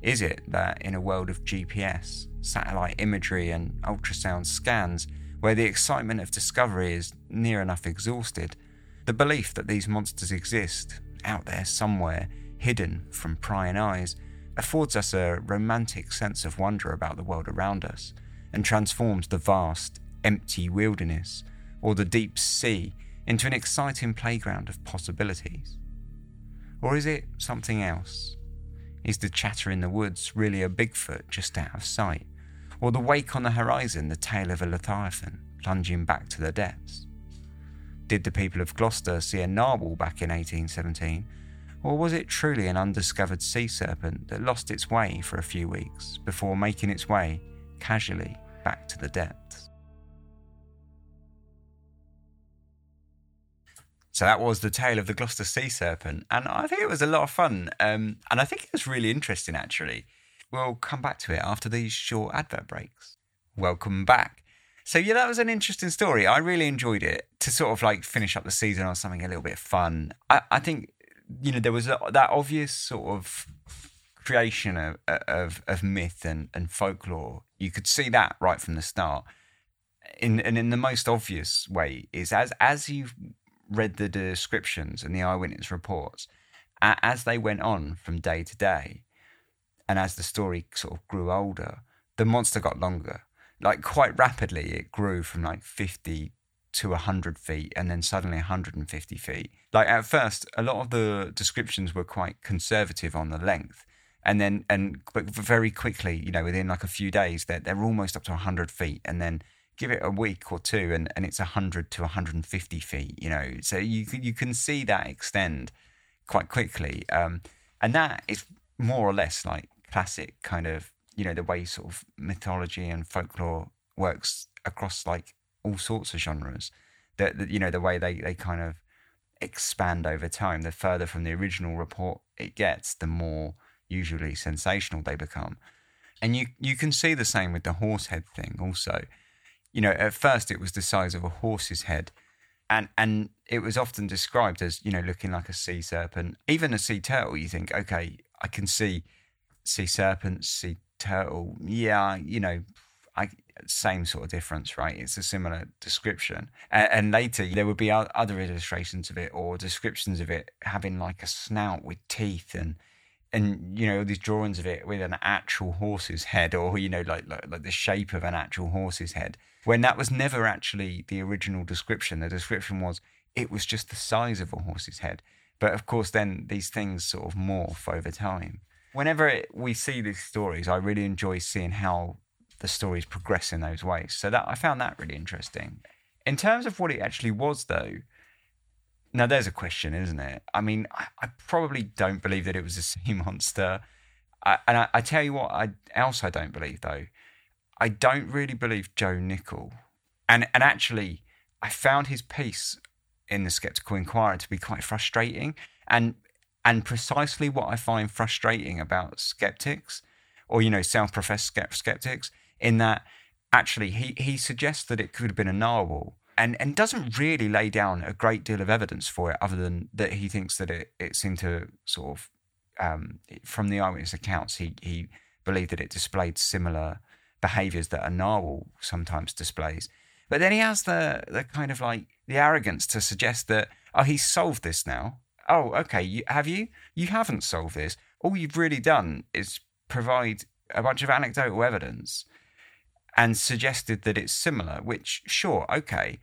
Is it that in a world of GPS, satellite imagery, and ultrasound scans, where the excitement of discovery is near enough exhausted, the belief that these monsters exist out there somewhere, hidden from prying eyes, affords us a romantic sense of wonder about the world around us and transforms the vast, empty wilderness or the deep sea into an exciting playground of possibilities? Or is it something else? Is the chatter in the woods really a Bigfoot just out of sight? Or the wake on the horizon the tail of a Leviathan plunging back to the depths? Did the people of Gloucester see a narwhal back in 1817? Or was it truly an undiscovered sea serpent that lost its way for a few weeks before making its way, casually, back to the depths? So that was the tale of the Gloucester sea serpent, and I think it was a lot of fun. Um, and I think it was really interesting, actually. We'll come back to it after these short advert breaks. Welcome back. So yeah, that was an interesting story. I really enjoyed it to sort of like finish up the season on something a little bit fun. I, I think you know there was that obvious sort of creation of, of, of myth and, and folklore. You could see that right from the start. In and in the most obvious way is as as you read the descriptions and the eyewitness reports, as they went on from day to day, and as the story sort of grew older, the monster got longer. Like quite rapidly, it grew from like 50 to 100 feet and then suddenly 150 feet. Like at first, a lot of the descriptions were quite conservative on the length. And then, and but very quickly, you know, within like a few days, they're, they're almost up to 100 feet. And then give it a week or two and, and it's 100 to 150 feet, you know. So you, you can see that extend quite quickly. Um, and that is more or less like classic kind of, you know, the way sort of mythology and folklore works across like all sorts of genres. That, you know, the way they, they kind of expand over time. The further from the original report it gets, the more usually sensational they become. And you, you can see the same with the horse head thing also. You know, at first it was the size of a horse's head and and it was often described as you know looking like a sea serpent, even a sea turtle. You think, okay, I can see sea serpent, sea turtle. Yeah, you know, same sort of difference, right? It's a similar description. And, and, later there would be other illustrations of it or descriptions of it having like a snout with teeth and and you know these drawings of it with an actual horse's head or you know like, like like the shape of an actual horse's head when that was never actually the original description. The description was it was just the size of a horse's head. But of course, then these things sort of morph over time. Whenever it, we see these stories, I really enjoy seeing how the stories progress in those ways. So that I found that really interesting. In terms of what it actually was, though, now there's a question, isn't it? I mean, I, I probably don't believe that it was a sea monster. I, and I, I, tell you what, I, else I don't believe though I don't really believe Joe Nickell. And and actually, I found his piece in the Skeptical Inquirer to be quite frustrating, and and precisely what I find frustrating about skeptics, or you know, self-professed skeptics, in that actually he he suggests that it could have been a narwhal. And, and doesn't really lay down a great deal of evidence for it, other than that he thinks that it, it seemed to sort of, um, from the eyewitness accounts, he, he believed that it displayed similar behaviors that a narwhal sometimes displays. But then he has the the kind of like the arrogance to suggest that oh he's solved this now. Oh okay, you, have you? You haven't solved this. All you've really done is provide a bunch of anecdotal evidence and suggested that it's similar. Which sure okay,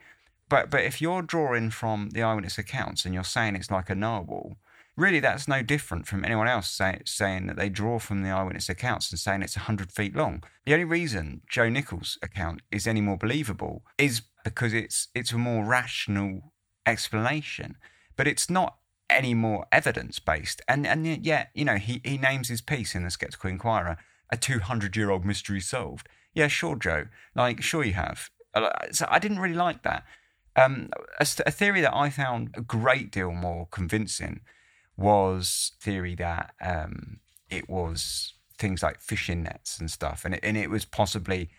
but but if you're drawing from the eyewitness accounts and you're saying it's like a narwhal, really that's no different from anyone else say, saying that they draw from the eyewitness accounts and saying it's 100 feet long. The only reason Joe Nickell's account is any more believable is because it's it's a more rational explanation, but it's not any more evidence based. And and yet, you know, he, he names his piece in the Skeptical Inquirer a 200 year old mystery solved. Yeah, sure, Joe. Like, sure you have. Uh, so I didn't really like that. Um, a, a theory that I found a great deal more convincing was theory that um, it was things like fishing nets and stuff, and it, and it was possibly,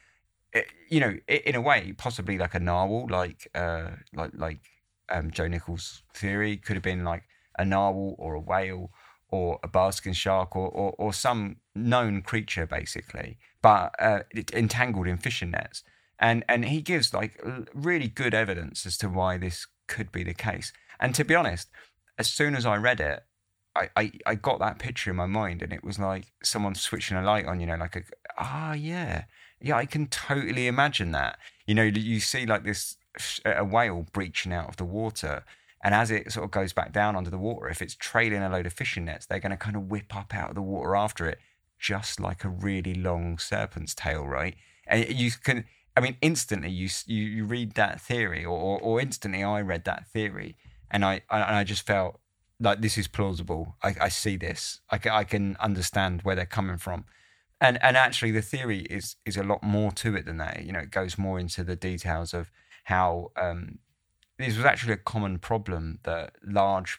it, you know, in a way, possibly like a narwhal, like uh, like like um, Joe Nickell's theory could have been like a narwhal or a whale or a basking shark or, or, or some known creature basically, but uh, entangled in fishing nets. And and he gives like really good evidence as to why this could be the case. And to be honest, as soon as I read it, I, I, I got that picture in my mind and it was like someone switching a light on, you know, like a, ah, yeah. Yeah, I can totally imagine that. You know, you see like this, a whale breaching out of the water. And as it sort of goes back down under the water, if it's trailing a load of fishing nets, they're going to kind of whip up out of the water after it, just like a really long serpent's tail, right? And you can, I mean, instantly you you, you read that theory, or, or, instantly I read that theory, and I and I just felt like this is plausible. I, I see this. I, I can understand where they're coming from. And and actually, the theory is is a lot more to it than that. You know, it goes more into the details of how um, this was actually a common problem that large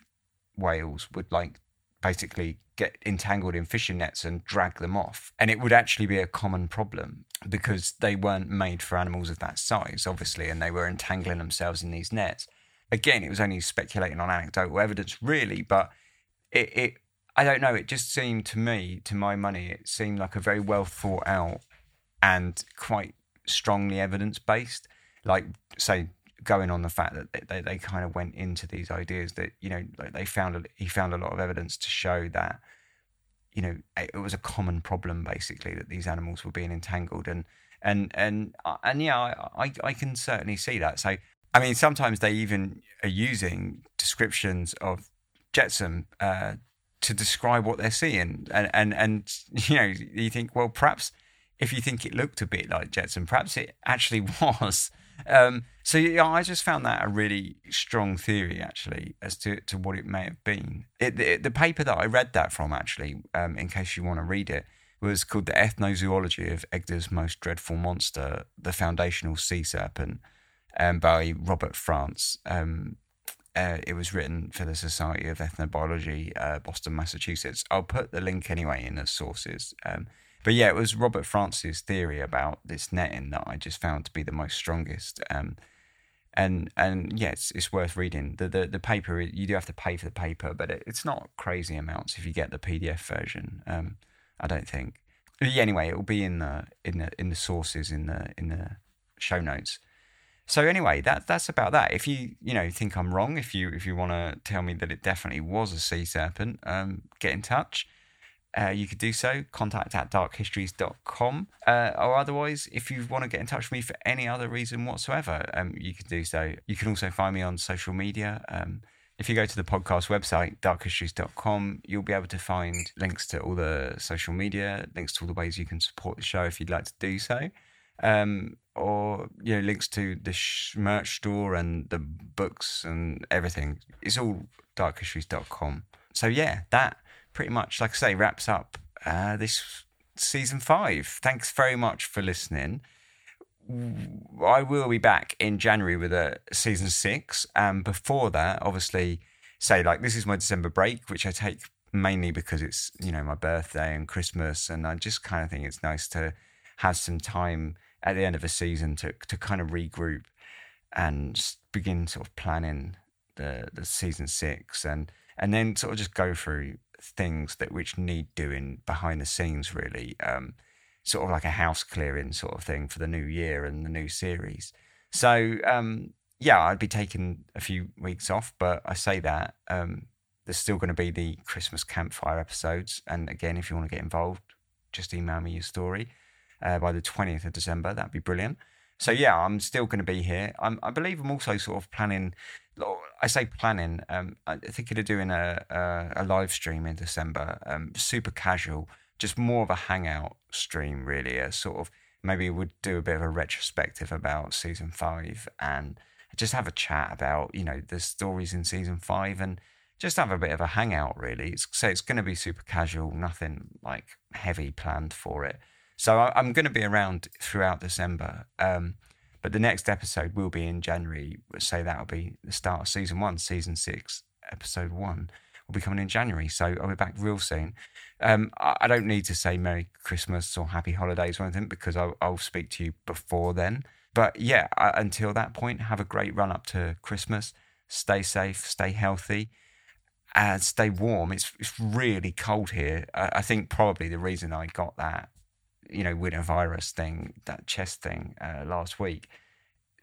whales would like basically get entangled in fishing nets and drag them off. And it would actually be a common problem because they weren't made for animals of that size, obviously, and they were entangling themselves in these nets again, it was only speculating on anecdotal evidence, really, but it, it I don't know, it just seemed to me, to my money, it seemed like a very well thought out and quite strongly evidence based. Like, say, going on the fact that they, they kind of went into these ideas that, you know, like they found, he found a lot of evidence to show that, you know, it was a common problem basically that these animals were being entangled. And, and, and, uh, and yeah, I, I can certainly see that. So I mean, sometimes they even are using descriptions of Jetsam uh, to describe what they're seeing, and and and you know, you think, well, perhaps if you think it looked a bit like Jetsam, perhaps it actually was. Um, So yeah, I just found that a really strong theory, actually, as to, to what it may have been. It, the, the paper that I read that from, actually, um, in case you want to read it, was called The Ethnozoology of Egede's Most Dreadful Monster, the Foundational Sea Serpent, um, by Robert France. Um, uh, it was written for the Society of Ethnobiology, uh, Boston, Massachusetts. I'll put the link anyway in the sources. Um, but yeah, it was Robert France's theory about this netting that I just found to be the most strongest. Um, and and yeah, it's, it's worth reading. The, the the paper you do have to pay for the paper, but it, it's not crazy amounts if you get the PDF version. Um, I don't think. Yeah, anyway, it will be in the in the in the sources in the in the show notes. So anyway, that that's about that. If you you know think I'm wrong, if you if you want to tell me that it definitely was a sea serpent, um, get in touch uh, you could do so. Contact at darkhistories.com. Uh, or otherwise, if you want to get in touch with me for any other reason whatsoever, um, you can do so. You can also find me on social media. Um, if you go to the podcast website, darkhistories.com, you'll be able to find links to all the social media, links to all the ways you can support the show if you'd like to do so. Um, or you know links to the sh- merch store and the books and everything. It's all darkhistories.com. So yeah, that pretty much, like I say, wraps up uh, this season five. Thanks very much for listening. I will be back in January with a season six. And before that, obviously, say like this is my December break, which I take mainly because it's you know my birthday and Christmas, and I just kind of think it's nice to have some time at the end of a season to to kind of regroup and begin sort of planning the the season six and and then sort of just go through things that which need doing behind the scenes, really. Um, sort of like a house clearing sort of thing for the new year and the new series. So um, yeah, I'd be taking a few weeks off, but I say that um, there's still going to be the Christmas campfire episodes. And again, if you want to get involved, just email me your story uh, by the 20th of December. That'd be brilliant. So yeah, I'm still going to be here. I'm, I believe I'm also sort of planning. I say planning. Um, I think of doing a, a, a live stream in December, um, super casual, just more of a hangout stream, really. A sort of maybe we'd do a bit of a retrospective about season five and just have a chat about you know the stories in season five and just have a bit of a hangout. Really, so it's going to be super casual, nothing like heavy planned for it. So I, am going to be around throughout December. Um, but the next episode will be in January. So that'll be the start of season one, season six, episode one will be coming in January. So I'll be back real soon. Um, I, don't need to say Merry Christmas or Happy Holidays or anything because I'll, I'll speak to you before then. But yeah, until that point, have a great run up to Christmas. Stay safe, stay healthy, and stay warm. It's it's really cold here. I think probably the reason I got that you know, winter virus thing, that chest thing uh, last week,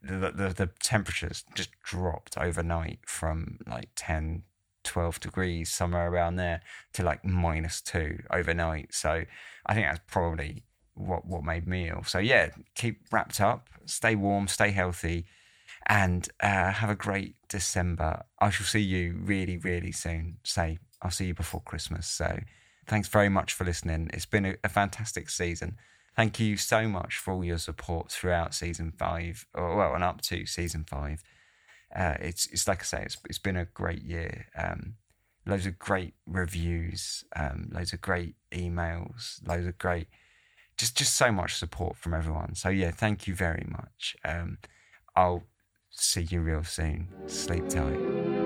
the, the, the temperatures just dropped overnight from like 10, 12 degrees, somewhere around there, to like minus two overnight. So I think that's probably what, what made me ill. So yeah, keep wrapped up, stay warm, stay healthy, and uh, have a great December. I shall see you really, really soon. Say, I'll see you before Christmas. So, Thanks very much for listening. It's been a, a fantastic season. Thank you so much for all your support throughout season five, or well, and up to season five. Uh, it's it's like I say, it's it's been a great year. Um, loads of great reviews, um, loads of great emails, loads of great, just just so much support from everyone. So yeah, thank you very much. Um, I'll see you real soon. Sleep tight.